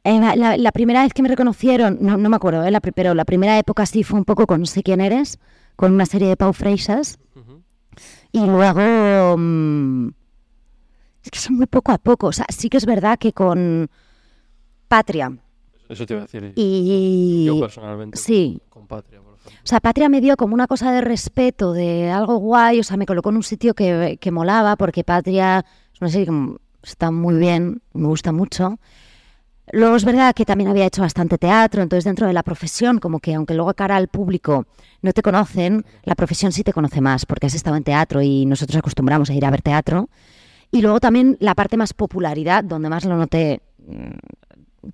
Eh, la, primera vez que me reconocieron, no, no me acuerdo, eh, la, pero la primera época sí fue un poco con No sé quién eres, con una serie de Pau Freixas. Y luego... mm, es que son muy poco a poco. O sea, sí que es verdad que con Patria Eso te iba a decir. y... Yo personalmente. sí. Con Patria, por ejemplo. O sea, Patria me dio como una cosa de respeto, de algo guay, o sea, me colocó en un sitio que, que molaba, porque Patria es una serie que está muy bien, me gusta mucho. Luego es verdad que también había hecho bastante teatro, entonces dentro de la profesión, como que aunque luego cara al público no te conocen, la profesión sí te conoce más, porque has estado en teatro y nosotros acostumbramos a ir a ver teatro. Y luego también la parte más popularidad, donde más lo noté mm,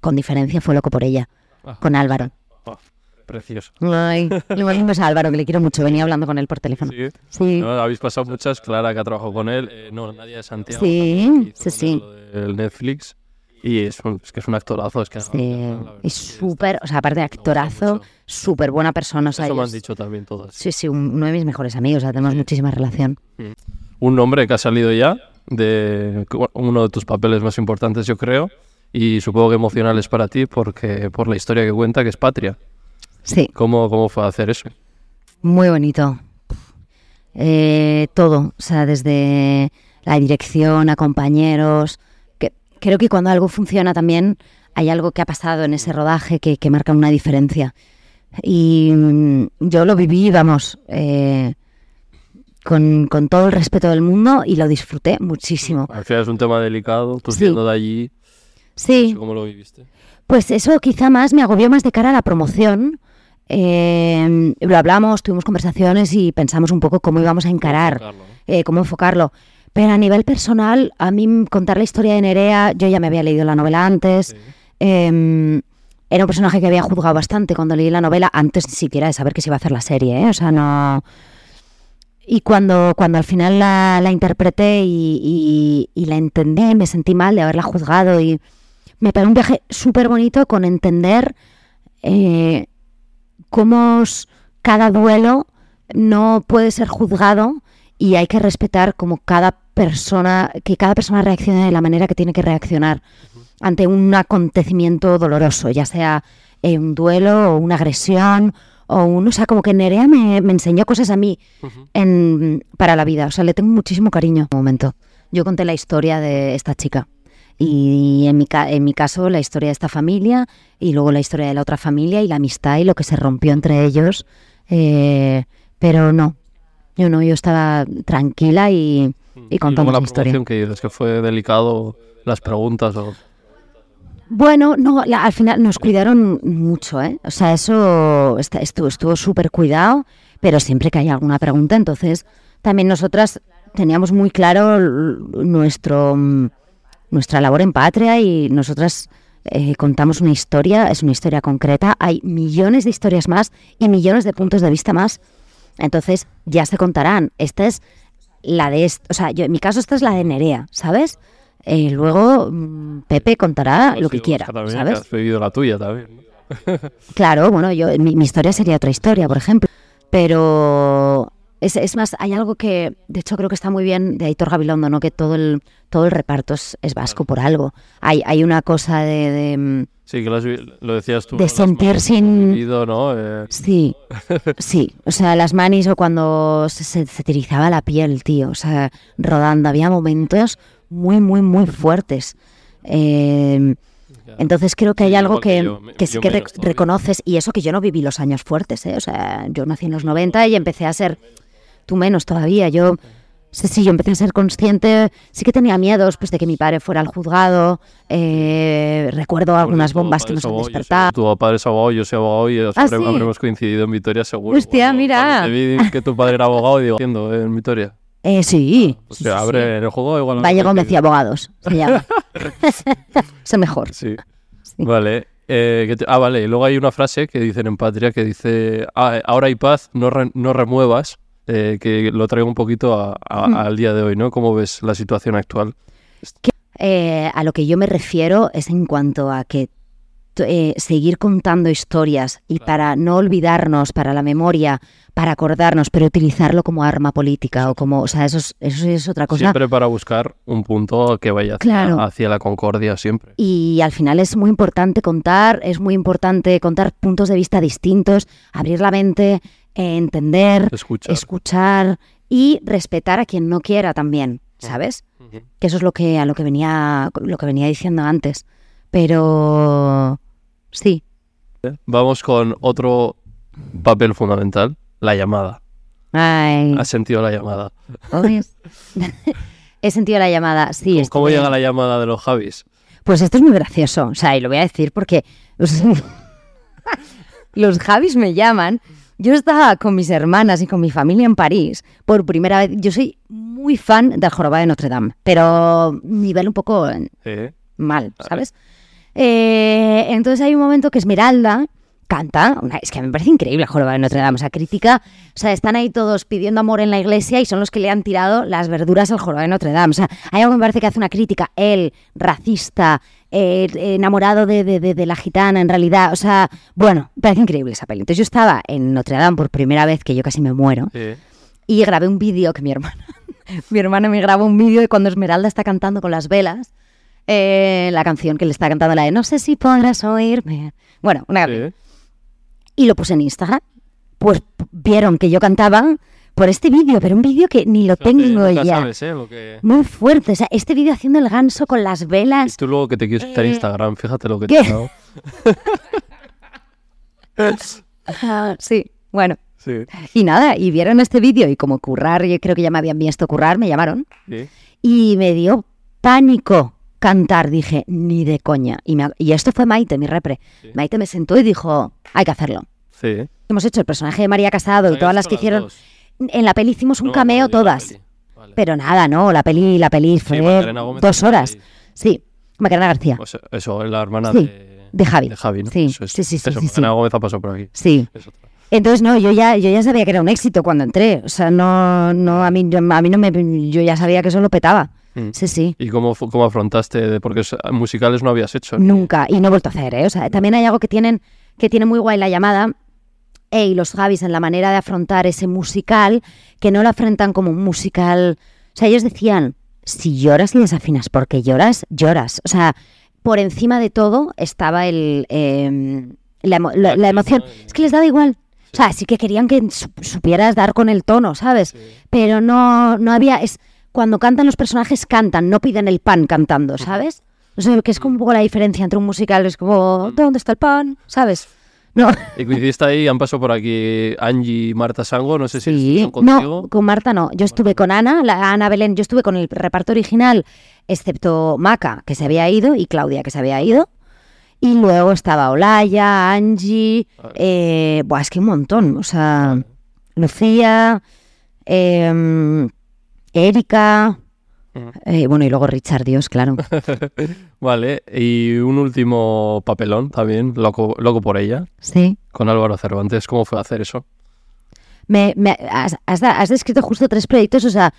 con diferencia, fue Loco por ella, Ah. con Álvaro. Ah, precioso. Ay, le mando un beso a Álvaro, que le quiero mucho. Venía hablando con él por teléfono. Sí. Sí, No, habéis pasado muchas. Clara, que ha trabajado con él. eh, no, Nadia de Santiago. Sí, sí, sí. del Netflix. Y es, un- es que es un actorazo. Es que sí. Es súper, o sea, aparte de actorazo, súper buena persona. O sea, Eso me han dicho también todas. Sí, sí, un- uno de mis mejores amigos, o sea, tenemos muchísima relación. Un nombre que ha salido ya de uno de tus papeles más importantes, yo creo, y supongo que emocionales para ti porque por la historia que cuenta, que es Patria. Sí, ¿Cómo, cómo fue hacer eso? muy bonito. Eh, todo, o sea, desde la dirección a compañeros. Que, creo que cuando algo funciona también hay algo que ha pasado en ese rodaje que, que marca una diferencia. Y mm, yo lo viví, vamos, eh, con, con todo el respeto del mundo y lo disfruté muchísimo. Al final es un tema delicado, tú Sí. siendo de allí, Sí, ¿cómo lo viviste? Pues eso quizá más me agobió más de cara a la promoción. Eh, lo hablamos, tuvimos conversaciones y pensamos un poco cómo íbamos a encarar, eh, cómo enfocarlo. Pero a nivel personal, a mí contar la historia de Nerea, yo ya me había leído la novela antes. Sí. eh, era un personaje que había juzgado bastante cuando leí la novela, antes ni siquiera de saber que se iba a hacer la serie. ¿eh? O sea, no. Y cuando, cuando al final la, la interpreté y, y- y la entendí, me sentí mal de haberla juzgado y me parece un viaje súper bonito con entender eh, cómo cada duelo no puede ser juzgado y hay que respetar como cada persona, que cada persona reaccione de la manera que tiene que reaccionar ante un acontecimiento doloroso, ya sea eh, un duelo o una agresión o un, o sea, como que Nerea me, me enseñó cosas a mí en, para la vida, o sea, le tengo muchísimo cariño. Un momento, yo conté la historia de esta chica y en mi, en mi caso la historia de esta familia y luego la historia de la otra familia y la amistad y lo que se rompió entre ellos, eh, pero no, yo no, yo estaba tranquila y, y contando luego la mi historia. que dices que fue delicado, las preguntas o... Bueno, no, la- al final nos cuidaron mucho, ¿eh? O sea, eso está- estuvo estuvo súper cuidado, pero siempre que hay alguna pregunta, entonces también nosotras teníamos muy claro nuestro mm, nuestra labor en patria y nosotras eh, contamos una historia, es una historia concreta, hay millones de historias más y millones de puntos de vista más. Entonces ya se contarán. Esta es la de, o sea, yo, en mi caso esta es la de Nerea, ¿sabes? Eh, luego mm, Pepe contará lo que quiera, también, ¿sabes? que has vivido la tuya también. Claro, bueno, yo mi, mi historia sería otra historia, por ejemplo. Pero es, es más, hay algo que, de hecho, creo que está muy bien de Aitor Gabilondo, ¿no? Que todo el, todo el reparto es, es vasco por algo. Hay, hay una cosa de, de, mm, Sí, que lo, has lo decías tú. De ¿no? Las sentir manos sin- vivido, ¿no? Eh, Sí, sí. O sea, las manis o cuando se, se, se la piel, tío. O sea, rodando. Había momentos muy, muy, muy fuertes. Eh, entonces creo que hay algo que que, yo, que yo sí que menos rec- todavía. reconoces. Y eso que yo no viví los años fuertes, ¿eh? O sea, yo nací en los 90 y empecé a ser... Tú menos todavía. Yo... Sí, sí, yo empecé a ser consciente, sí que tenía miedos pues de que mi padre fuera al juzgado, eh, recuerdo porque algunas bombas que nos han soy- despertado. Tu padre es abogado, yo soy abogado y ¿Ah, habremos, sí? habremos coincidido en Vitoria seguro. Hostia, mira. te vi que tu padre era abogado y digo, entiendo, en Vitoria. Eh, sí. Sí, sea, sí, abre sí. el juego igual. no Valle sé Gómez qué- y Abogados, se llama. es mejor. Sí. Sí. Vale. eh, que te- ah, vale. Y luego hay una frase que dicen en Patria que dice: "Ah, Ahora hay paz, no, re- no remuevas. Eh, que lo traigo un poquito a- a- Mm. al día de hoy, ¿no? ¿Cómo ves la situación actual? Eh, a lo que yo me refiero es en cuanto a que eh, seguir contando historias y Claro. para no olvidarnos, para la memoria, para acordarnos, pero utilizarlo como arma política o como, o sea, eso es, eso es otra cosa. Siempre para buscar un punto que vaya hacia, Claro. hacia la concordia, siempre. Y al final es muy importante contar, es muy importante contar puntos de vista distintos, abrir la mente, eh, entender, Escuchar. escuchar y respetar a quien no quiera también, ¿sabes? Que eso es lo que a lo que venía lo que venía diciendo antes pero sí Vamos con otro papel fundamental, la llamada. Ay, ¿Has sentido la llamada? He sentido la llamada sí ¿Cómo, cómo llega la llamada de los Javis? pues esto es muy gracioso o sea y lo voy a decir porque los, los Javis me llaman yo estaba con mis hermanas y con mi familia en París por primera vez yo soy muy fan del jorobado de Notre Dame pero nivel un poco Sí. mal, ¿sabes? Eh, entonces hay un momento que Esmeralda canta, una- es que me parece increíble el jorobado de Notre Dame, o sea, crítica, o sea, están ahí todos pidiendo amor en la iglesia y son los que le han tirado las verduras al jorobado de Notre Dame, o sea, hay algo que me parece que hace una crítica, él, racista, eh, enamorado de, de- de- de la gitana en realidad, o sea, bueno, parece increíble esa peli. Entonces yo estaba en Notre Dame por primera vez, que yo casi me muero, Sí. y grabé un vídeo que mi hermana, mi hermana me grabó un vídeo de cuando Esmeralda está cantando con las velas, eh, la canción que le está cantando, la de No sé si podrás oírme. Bueno, una Sí. Y lo puse en Instagram. Pues vieron que yo cantaba por este vídeo, pero un vídeo que ni lo Fíjate, tengo ya. sabes, ¿eh? Lo que... Muy fuerte. O sea, este vídeo haciendo el ganso con las Y velas. tú luego que te quieres quitar Eh, Instagram, fíjate lo que ¿qué? te ha dado. Ah, sí, bueno. Sí. Y nada, y vieron este vídeo y como currar, yo creo que ya me habían visto currar, me llamaron. Sí. Y me dio pánico cantar. Dije, ni de coña. Y, me- y esto fue Maite, mi repre. Sí. Maite me sentó y dijo, hay que hacerlo. Sí. Hemos hecho el personaje de María Casado y todas las que hicieron. En la peli hicimos un No cameo todas. Vale. Pero nada, no, la peli, la peli fue dos horas. ahí. Sí, Macarena García. Pues eso, es la hermana Sí, de, de Javi. de Javi, ¿no? Sí, Eso es- sí, sí, sí, Eso, Macarena. Gómez ha pasado por aquí. Sí. Entonces, no, yo ya, yo ya sabía que era un éxito cuando entré. O sea, no, no, a mí, yo- a mí no me, yo ya sabía que eso lo petaba. Mm. Sí, sí. ¿Y cómo, cómo afrontaste? Porque es- musicales no habías hecho. ¿no? Nunca. Y no he vuelto a hacer, ¿eh? O sea, también hay algo que tienen, que tiene muy guay la llamada. Eh, y los Javis en la manera de afrontar ese musical, que no lo afrontan como un musical. O sea, ellos decían, si lloras y desafinas porque lloras, lloras. O sea, por encima de todo estaba el, eh, la, emo- la- la emoción. Es que les daba igual. O sea, sí que querían que su- supieras dar con el tono, ¿sabes? Pero no, no había... Es, cuando cantan los personajes, cantan, no piden el pan cantando, ¿sabes? O sea, que es como un poco la diferencia entre un musical, es como, ¿de dónde está el pan? ¿Sabes? No, Y coincidiste ahí, han pasado por aquí Angie y Marta Sango, no sé si sí. estuvieron contigo. No, con Marta no. Yo estuve con Ana, la Ana Belén, yo estuve con el reparto original, excepto Maca, que se había ido, y Claudia, que se había ido. Y luego estaba Olaya, Angie, Vale. eh, buah, es que un montón. O sea, Lucía, em, Erika, Eh, bueno, y luego Richard Dios, claro. Vale, y un último papelón también, loco, loco por ella, Sí. con Álvaro Cervantes. ¿Cómo fue hacer eso? Me, me- has, has descrito justo tres proyectos, o sea,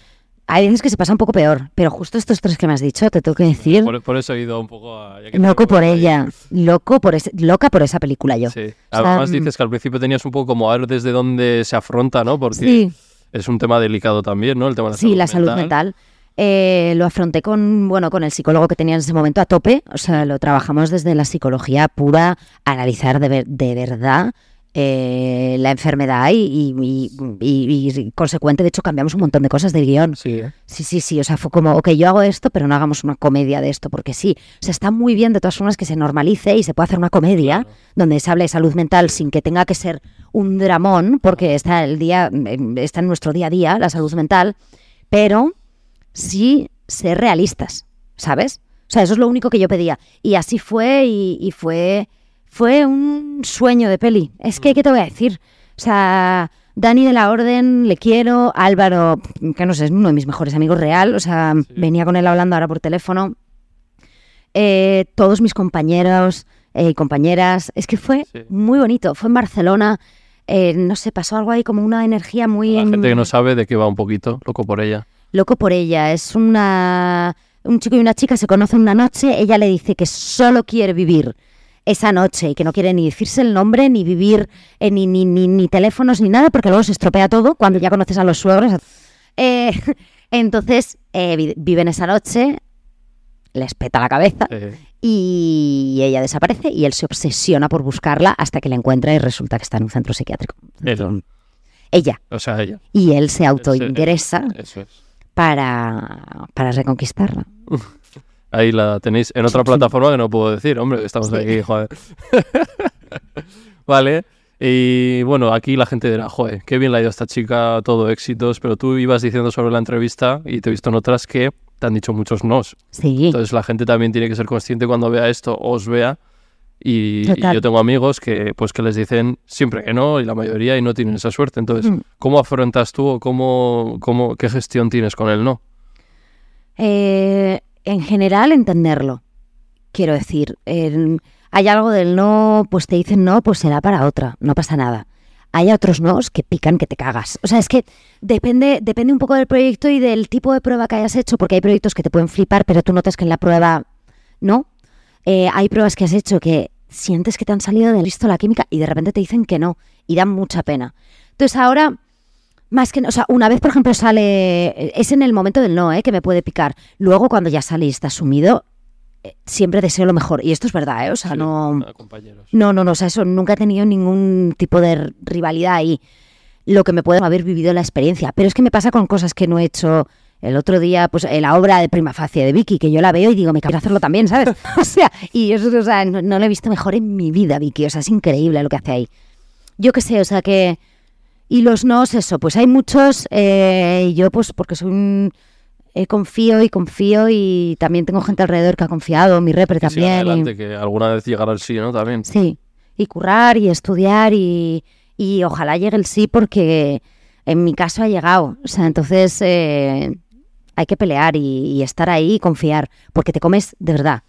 hay veces que se pasa un poco peor, pero justo estos tres que me has dicho, te tengo que decir, Por, por eso he ido un poco a... loco por ahí. ella, loco por ese- loca por esa película yo. Sí. sea, Además dices que al principio tenías un poco como a ver desde dónde se afronta, ¿no? Porque Sí, es un tema delicado también, ¿no? El tema de la sí, salud la salud mental. Eh, lo afronté con, bueno, con el psicólogo que tenía en ese momento a tope, o sea, lo trabajamos desde la psicología pura, analizar de, ver- de verdad eh, la enfermedad y, y- y- y- y consecuente, de hecho, cambiamos un montón de cosas del guion. Sí, ¿eh? Sí, sí, sí. O sea, fue como, ok, yo hago esto, pero no hagamos una comedia de esto, porque sí. O sea, está muy bien de todas formas que se normalice y se pueda hacer una comedia Claro. donde se hable de salud mental sin que tenga que ser un dramón, porque está el día, está en nuestro día a día la salud mental, pero sí ser realistas, ¿sabes? O sea, eso es lo único que yo pedía. Y así fue, y, y fue, fue un sueño de peli. Es que, ¿qué te voy a decir? O sea, Dani de la Orden, le quiero. Álvaro, que no sé, es uno de mis mejores amigos real. O sea, Sí. venía con él hablando ahora por teléfono. Eh, todos mis compañeros eh, y compañeras. Es que fue Sí. muy bonito. Fue en Barcelona. Eh, no sé, pasó algo ahí como una energía muy... La en- gente que no sabe de qué va un poquito, loco por ella. Loco por ella. Es una un chico y una chica se conocen una noche, ella le dice que solo quiere vivir esa noche y que no quiere ni decirse el nombre, ni vivir, eh, ni, ni, ni, ni teléfonos, ni nada, porque luego se estropea todo cuando ya conoces a los suegros. Eh, entonces, eh, vi- viven esa noche, les peta la cabeza y ella desaparece y él se obsesiona por buscarla hasta que la encuentra y resulta que está en un centro psiquiátrico. él, Ella. o sea, ella. Y él se autoingresa Eso es. Para, para reconquistarla. Ahí la tenéis en otra plataforma que no puedo decir, hombre, estamos Sí. aquí, joder. vale. Y bueno, aquí la gente dirá, joder, qué bien le ha ido esta chica, todo éxitos, pero tú ibas diciendo sobre la entrevista y te he visto en otras que te han dicho muchos nos. Sí. Entonces la gente también tiene que ser consciente cuando vea esto o os vea. Y, yo tengo amigos que pues que les dicen siempre que no y la mayoría y no tienen esa suerte. Entonces, Mm. ¿cómo afrontas tú o cómo, cómo, qué gestión tienes con el no? Eh, en general, entenderlo. Quiero decir, hay algo del no, pues te dicen no, pues será para otra, no pasa nada. Hay otros nos que pican que te cagas. O sea, es que depende, depende un poco del proyecto y del tipo de prueba que hayas hecho, porque hay proyectos que te pueden flipar, pero tú notas que en la prueba no. Eh, hay pruebas que has hecho que sientes que te han salido del listo la química y de repente te dicen que no y dan mucha pena. Entonces ahora más que, o sea, una vez, por ejemplo, sale, es en el momento del no, ¿eh? que me puede picar. Luego, cuando ya sale y está sumido, eh, siempre deseo lo mejor. Y esto es verdad, ¿eh? O sea, Sí, no, no, no, no, o sea, eso nunca he tenido ningún tipo de rivalidad ahí. Lo que me puede haber vivido la experiencia. Pero es que me pasa con cosas que no he hecho. El otro día, pues en la obra de Prima Facie de Vicky, que yo la veo y digo, me quiero hacerlo también, ¿sabes? O sea, y eso, o sea, no, no lo he visto mejor en mi vida, Vicky. O sea, es increíble lo que hace ahí. Yo qué sé, o sea que. Y los nos, eso, pues hay muchos. eh, y yo, pues, porque soy un. eh, confío y confío y también tengo gente alrededor que ha confiado, mi repre también. y- adelante, que alguna vez llegará el sí, ¿no? También. Sí, y currar y estudiar y, y ojalá llegue el sí porque en mi caso ha llegado. O sea, entonces eh, hay que pelear y, y estar ahí y confiar porque te comes de verdad.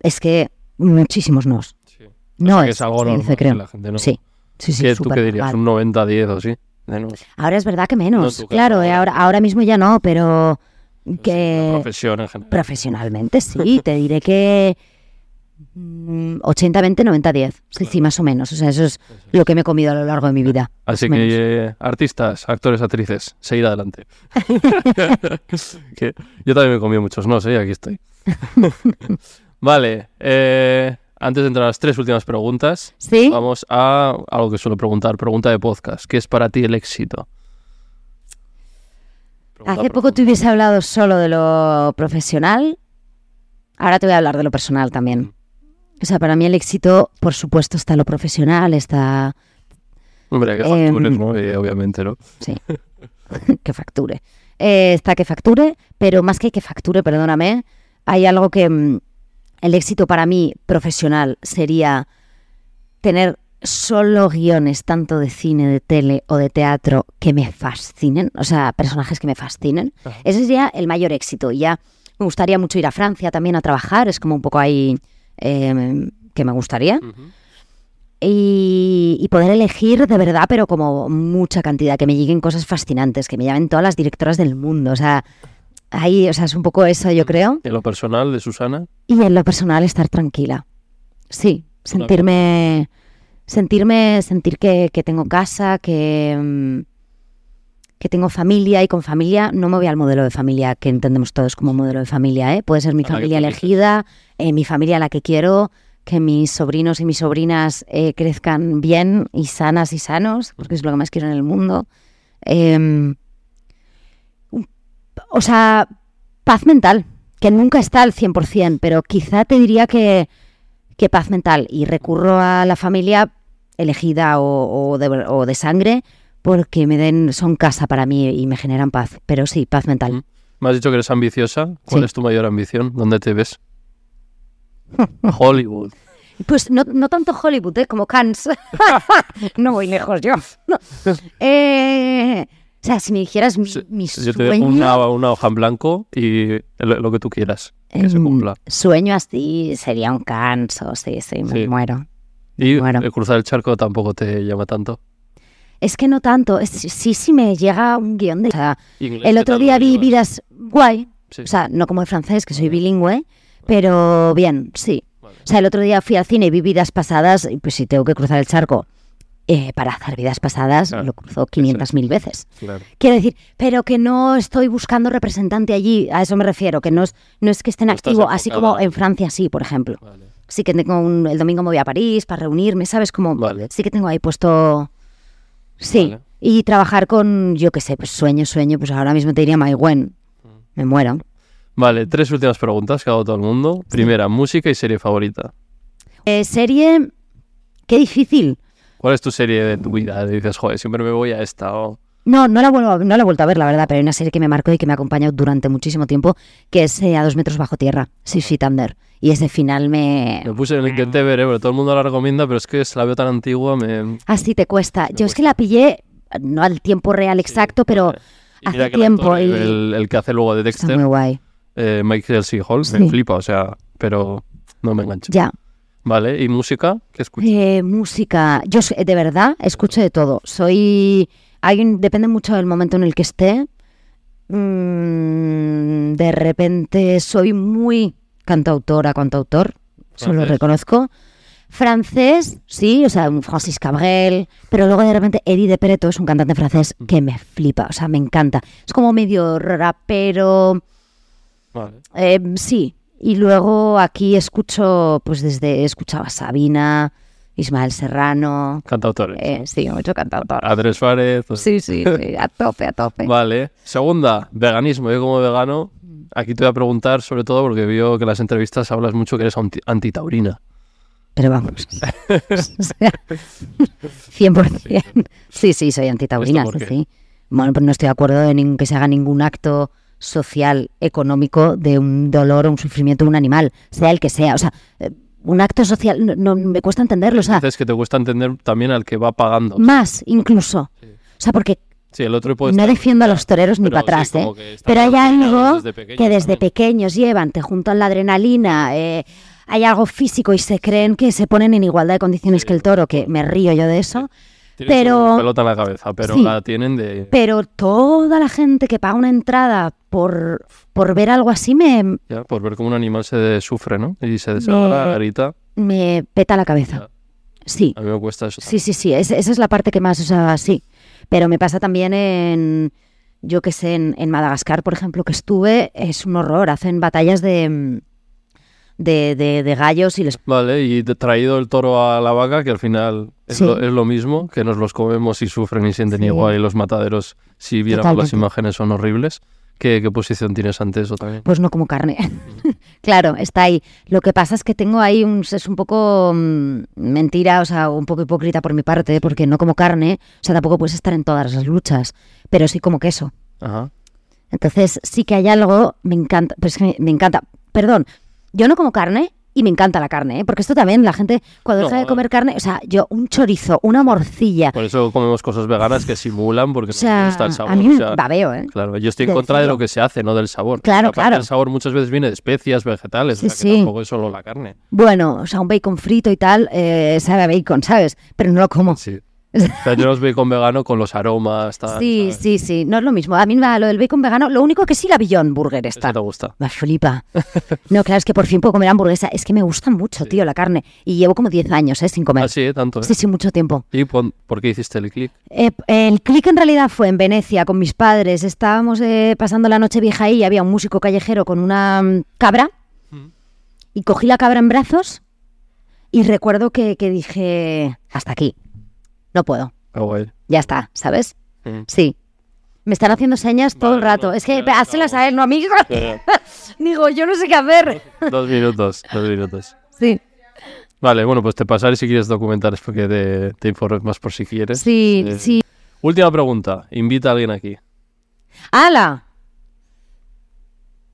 Es que muchísimos nos. Sí. No O sea, que es, es algo normal, dice, creo. la gente no- Sí, sí, sí. ¿Qué, ¿Tú qué dirías? normal. ¿Un 90-10 o sí? De no- Ahora es verdad que No menos, caso, claro, eh, ahora. ahora, mismo ya no, pero que profesión en general. profesionalmente sí, te diré que 80-20, 90-10, sí, sí, más o menos. O sea, eso es lo que me he comido a lo largo de mi vida. Así que eh, artistas, actores, actrices, seguir adelante. Que yo también me he comido muchos no, ¿eh? Aquí estoy. vale, eh, antes de entrar a las tres últimas preguntas, Sí, vamos a algo que suelo preguntar, pregunta de podcast. ¿Qué es para ti el éxito? Pregunta hace poco te profunda. hubiese hablado solo de lo profesional, ahora te voy a hablar de lo personal también. O sea, para mí el éxito, por supuesto, está lo profesional, está Hombre, que Em, factures, ¿no? Eh, obviamente, ¿no? que facture. Eh, está que facture, pero más que que facture, perdóname, hay algo que mm, el éxito para mí profesional sería tener solo guiones, tanto de cine, de tele o de teatro, que me fascinen, o sea, personajes que me fascinen. Ajá. Ese sería el mayor éxito. Y ya me gustaría mucho ir a Francia también a trabajar, es como un poco ahí eh, que me gustaría. Y, y poder elegir de verdad, pero como mucha cantidad, que me lleguen cosas fascinantes, que me llamen todas las directoras del mundo. O sea, ahí, o sea, es un poco eso, yo creo. En lo personal de Susana. Y en lo personal, estar tranquila. Sí, sentirme. Sentirme, sentir que, que tengo casa, que, mm, que tengo familia y con familia no me voy al modelo de familia que entendemos todos como modelo de familia. ¿eh? Puede ser mi familia elegida, eh, mi familia a la que quiero, que mis sobrinos y mis sobrinas eh, crezcan bien y sanas y sanos, porque es lo que más quiero en el mundo. Em, o sea, paz mental, que nunca está al 100%, pero quizá te diría que, que paz mental. Y recurro a la familia elegida o, o de, o de sangre porque me den, son casa para mí y me generan paz. Pero sí, paz mental. Me has dicho que eres ambiciosa. ¿Cuál Sí. es tu mayor ambición? ¿Dónde te ves? Hollywood. Pues no, no tanto Hollywood, ¿eh? como Cannes. no voy lejos yo. No. Eh, o sea, si me dijeras mi, Sí, mi Yo te sueño... doy una, una hoja en blanco y lo, lo que tú quieras. Que se cumpla. Sueño así sería un Cannes o sí, sí, me Sí. muero. Y el cruzar el charco tampoco te llama tanto. Es que no tanto. Es- sí, sí me llega un guion de... O sea, el ¿qué otro día vi vidas guay. Sí. O sea, no como el francés, que soy bilingüe, pero bien, sí. O sea, el otro día fui al cine y vi vidas pasadas, y pues si tengo que cruzar el charco eh, para hacer vidas pasadas, Claro, lo cruzo 500.000 veces. Claro. Quiero decir, pero que no estoy buscando representante allí, a eso me refiero, que no es, no es que esté en No estás activo, así como en Francia sí, por ejemplo. Vale. Sí que tengo un, el domingo me voy a París para reunirme, ¿sabes? Como Vale. sí que tengo ahí puesto... Sí, Vale. y trabajar con, yo qué sé, pues sueño, sueño, pues ahora mismo te diría My Gwen. Mm. Me muero. Vale, tres últimas preguntas que hago todo el mundo. Primera, música y serie favorita. Eh, serie, qué difícil. ¿Cuál es tu serie de tu vida? Dices, joder, siempre me voy a esta. o- No, no la, vuelvo no la he vuelto a ver, la verdad, pero hay una serie que me marcó y que me ha acompañado durante muchísimo tiempo, que es eh, A dos metros bajo tierra, Six Feet Under. Y ese final me... Me puse, lo intenté ver, ¿eh? porque todo el mundo la recomienda, pero es que es- la veo tan antigua, me... Así te cuesta. Yo es que la pillé, no al tiempo real exacto, pero hace el tiempo actor, y- El, el que hace luego de está Dexter, muy guay. eh, Michael C. Hall, me flipa, o sea, pero no me engancha. Ya. Vale, ¿y música? ¿Qué escuchas? Eh, música, yo de verdad escucho de todo. Soy, hay un- depende mucho del momento en el que esté. Mm, de repente soy muy cantautora, cantautor, eso lo Francés. reconozco. Francés, sí, o sea, un Francis Cabrel, pero luego de repente Eddie de Pereto es un cantante francés que me flipa, o sea, me encanta. Es como medio rapero, Vale. eh, sí. Y luego aquí escucho, pues desde escuchaba a Sabina, Ismael Serrano, Cantautores. eh, sí, mucho cantautor. Andrés Suárez. Sí, sí, sí, a tope, a tope. Vale. Segunda, veganismo. Yo como vegano, aquí te voy a preguntar sobre todo porque veo que en las entrevistas hablas mucho que eres anti- antitaurina. Pero vamos. o sea, 100%. Sí, sí, soy antitaurina, ¿Esto por sí. Bueno, pues no estoy de acuerdo en ningún- que se haga ningún acto social, económico de un dolor o un sufrimiento de un animal, sea el que sea. O sea, eh, un acto social, no, no- me cuesta entenderlo. O sea, Dices que te cuesta entender también al que va pagando. más incluso. Sí. O sea, porque Sí, el otro puede no estar- defiendo a los toreros ni para atrás, sí, ¿eh? Pero hay algo desde pequeños que desde también. pequeños llevan, te juntan la adrenalina, eh, hay algo físico y se creen que se ponen en igualdad de condiciones que el toro, que me río yo de eso. Tienes pero- una pelota en la cabeza, pero Sí. la tienen de... Pero toda la gente que paga una entrada por, por ver algo así me, Ya, por ver cómo un animal se sufre, ¿no? Y se desahoga, Me- grita. me peta la cabeza. Ya. Sí, A mí me cuesta eso. sí, sí, sí, es- esa es la parte que más, o sea, sí. Pero me pasa también en, yo que sé, en, en Madagascar, por ejemplo, que estuve, es un horror. Hacen batallas de, mm, de, de, de gallos y les... Vale, y traído el toro a la vaca, que al final es, Sí. lo, es lo mismo, que nos los comemos y sufren y sienten Sí. igual, y los mataderos, si viéramos las imágenes, son horribles. ¿Qué, qué posición tienes ante eso también? Pues no como carne. claro, está ahí. Lo que pasa es que tengo ahí un... Es un poco mm, mentira, o sea, un poco hipócrita por mi parte, porque no como carne. O sea, tampoco puedes estar en todas las luchas, pero sí como queso. Ajá. Entonces sí que hay algo, me encanta, pues que me encanta. Perdón, yo no como carne Y me encanta la carne, ¿eh? porque esto también, la gente cuando No, deja de comer carne, o sea, yo un chorizo, una morcilla, Por eso comemos cosas veganas que simulan porque o sea, nos gusta el sabor. a mí o me sea, babeo, ¿eh? Claro, yo estoy en contra de lo que se hace, no del sabor. Claro, claro. El sabor muchas veces viene de especias, vegetales, Sí, o sea, que sí. tampoco es solo la carne. Bueno, o sea, un bacon frito y tal, eh, sabe a bacon, ¿sabes? Pero no lo como. Sí. O sea, yo los bacon vegano con los aromas, tal. Sí, ¿sabes? sí, sí, no es lo mismo. A mí me va lo del bacon vegano, lo único que sí la Beyond Burger Eso está. te gusta. Me flipa. No, claro, es que por fin puedo comer hamburguesa. Es que me gusta mucho, tío, la carne. Y llevo como 10 años, ¿eh? Sin comer. Ah, sí, ¿eh? tanto. ¿eh? Sí, sí, mucho tiempo. ¿Y por qué hiciste el clic? Eh, el click en realidad fue en Venecia con mis padres. Estábamos pasando la noche vieja ahí y había un músico callejero con una mm, cabra. Y cogí la cabra en brazos y recuerdo que, que dije, hasta aquí. No puedo. Ah, guay. Ya está, ¿sabes? Mm. Sí. Me están haciendo señas todo el rato. no, es que hácelas acabamos. a él, no a mí. Digo, yo no sé qué hacer. dos minutos, dos minutos. Sí, Vale, bueno, pues te pasaré si quieres documentales porque te, te informes más por si quieres. sí, Eh, sí. Última pregunta. Invita a alguien aquí. ¡Hala!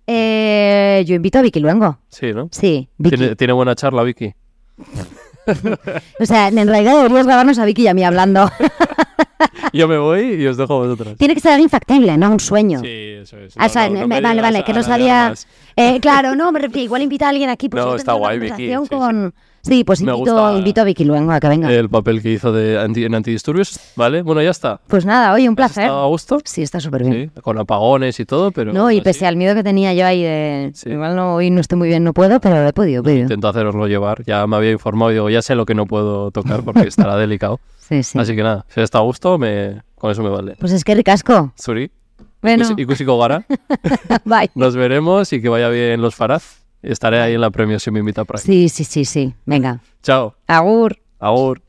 Eh, yo invito a Vicky Luengo. Sí, ¿no? Sí, Vicky. ¿Tiene, tiene buena charla, Vicky? O sea, en realidad deberías grabarnos a Vicky y a mí hablando. Yo me voy y os dejo a vosotras. Tiene que ser alguien factible, no un sueño. Sí, eso es. O sea, me- vale, vale, que no sabía. Eh, claro, no, me refiero, igual invita a alguien aquí. Pues No, está guay, Vicky, sí, sí. con... Sí, pues Me invito, gusta- invito a Vicky Luengo a que venga. El papel que hizo de anti- en antidisturbios. Vale, bueno, ya está. Pues nada, oye, un ¿Has placer. estado a gusto? Sí, está súper bien. Sí, con apagones y todo, pero. No, y así. pese al miedo que tenía yo ahí de... Sí. Igual no, hoy no estoy muy bien, no puedo, pero he podido, he podido. Intento haceroslo llevar. Ya me había informado y digo, ya sé lo que no puedo tocar porque estará delicado. Sí, sí. Así que nada, si está a gusto, me... con eso me vale. Pues es que ricasco. Suri. Bueno, Ikusi- Ikusiko gara. bye. Nos veremos y que vaya bien los Faraz. Estaré ahí en la premio si me invita a Prime. Sí, sí, sí, sí. Venga. Chao. Agur. Agur.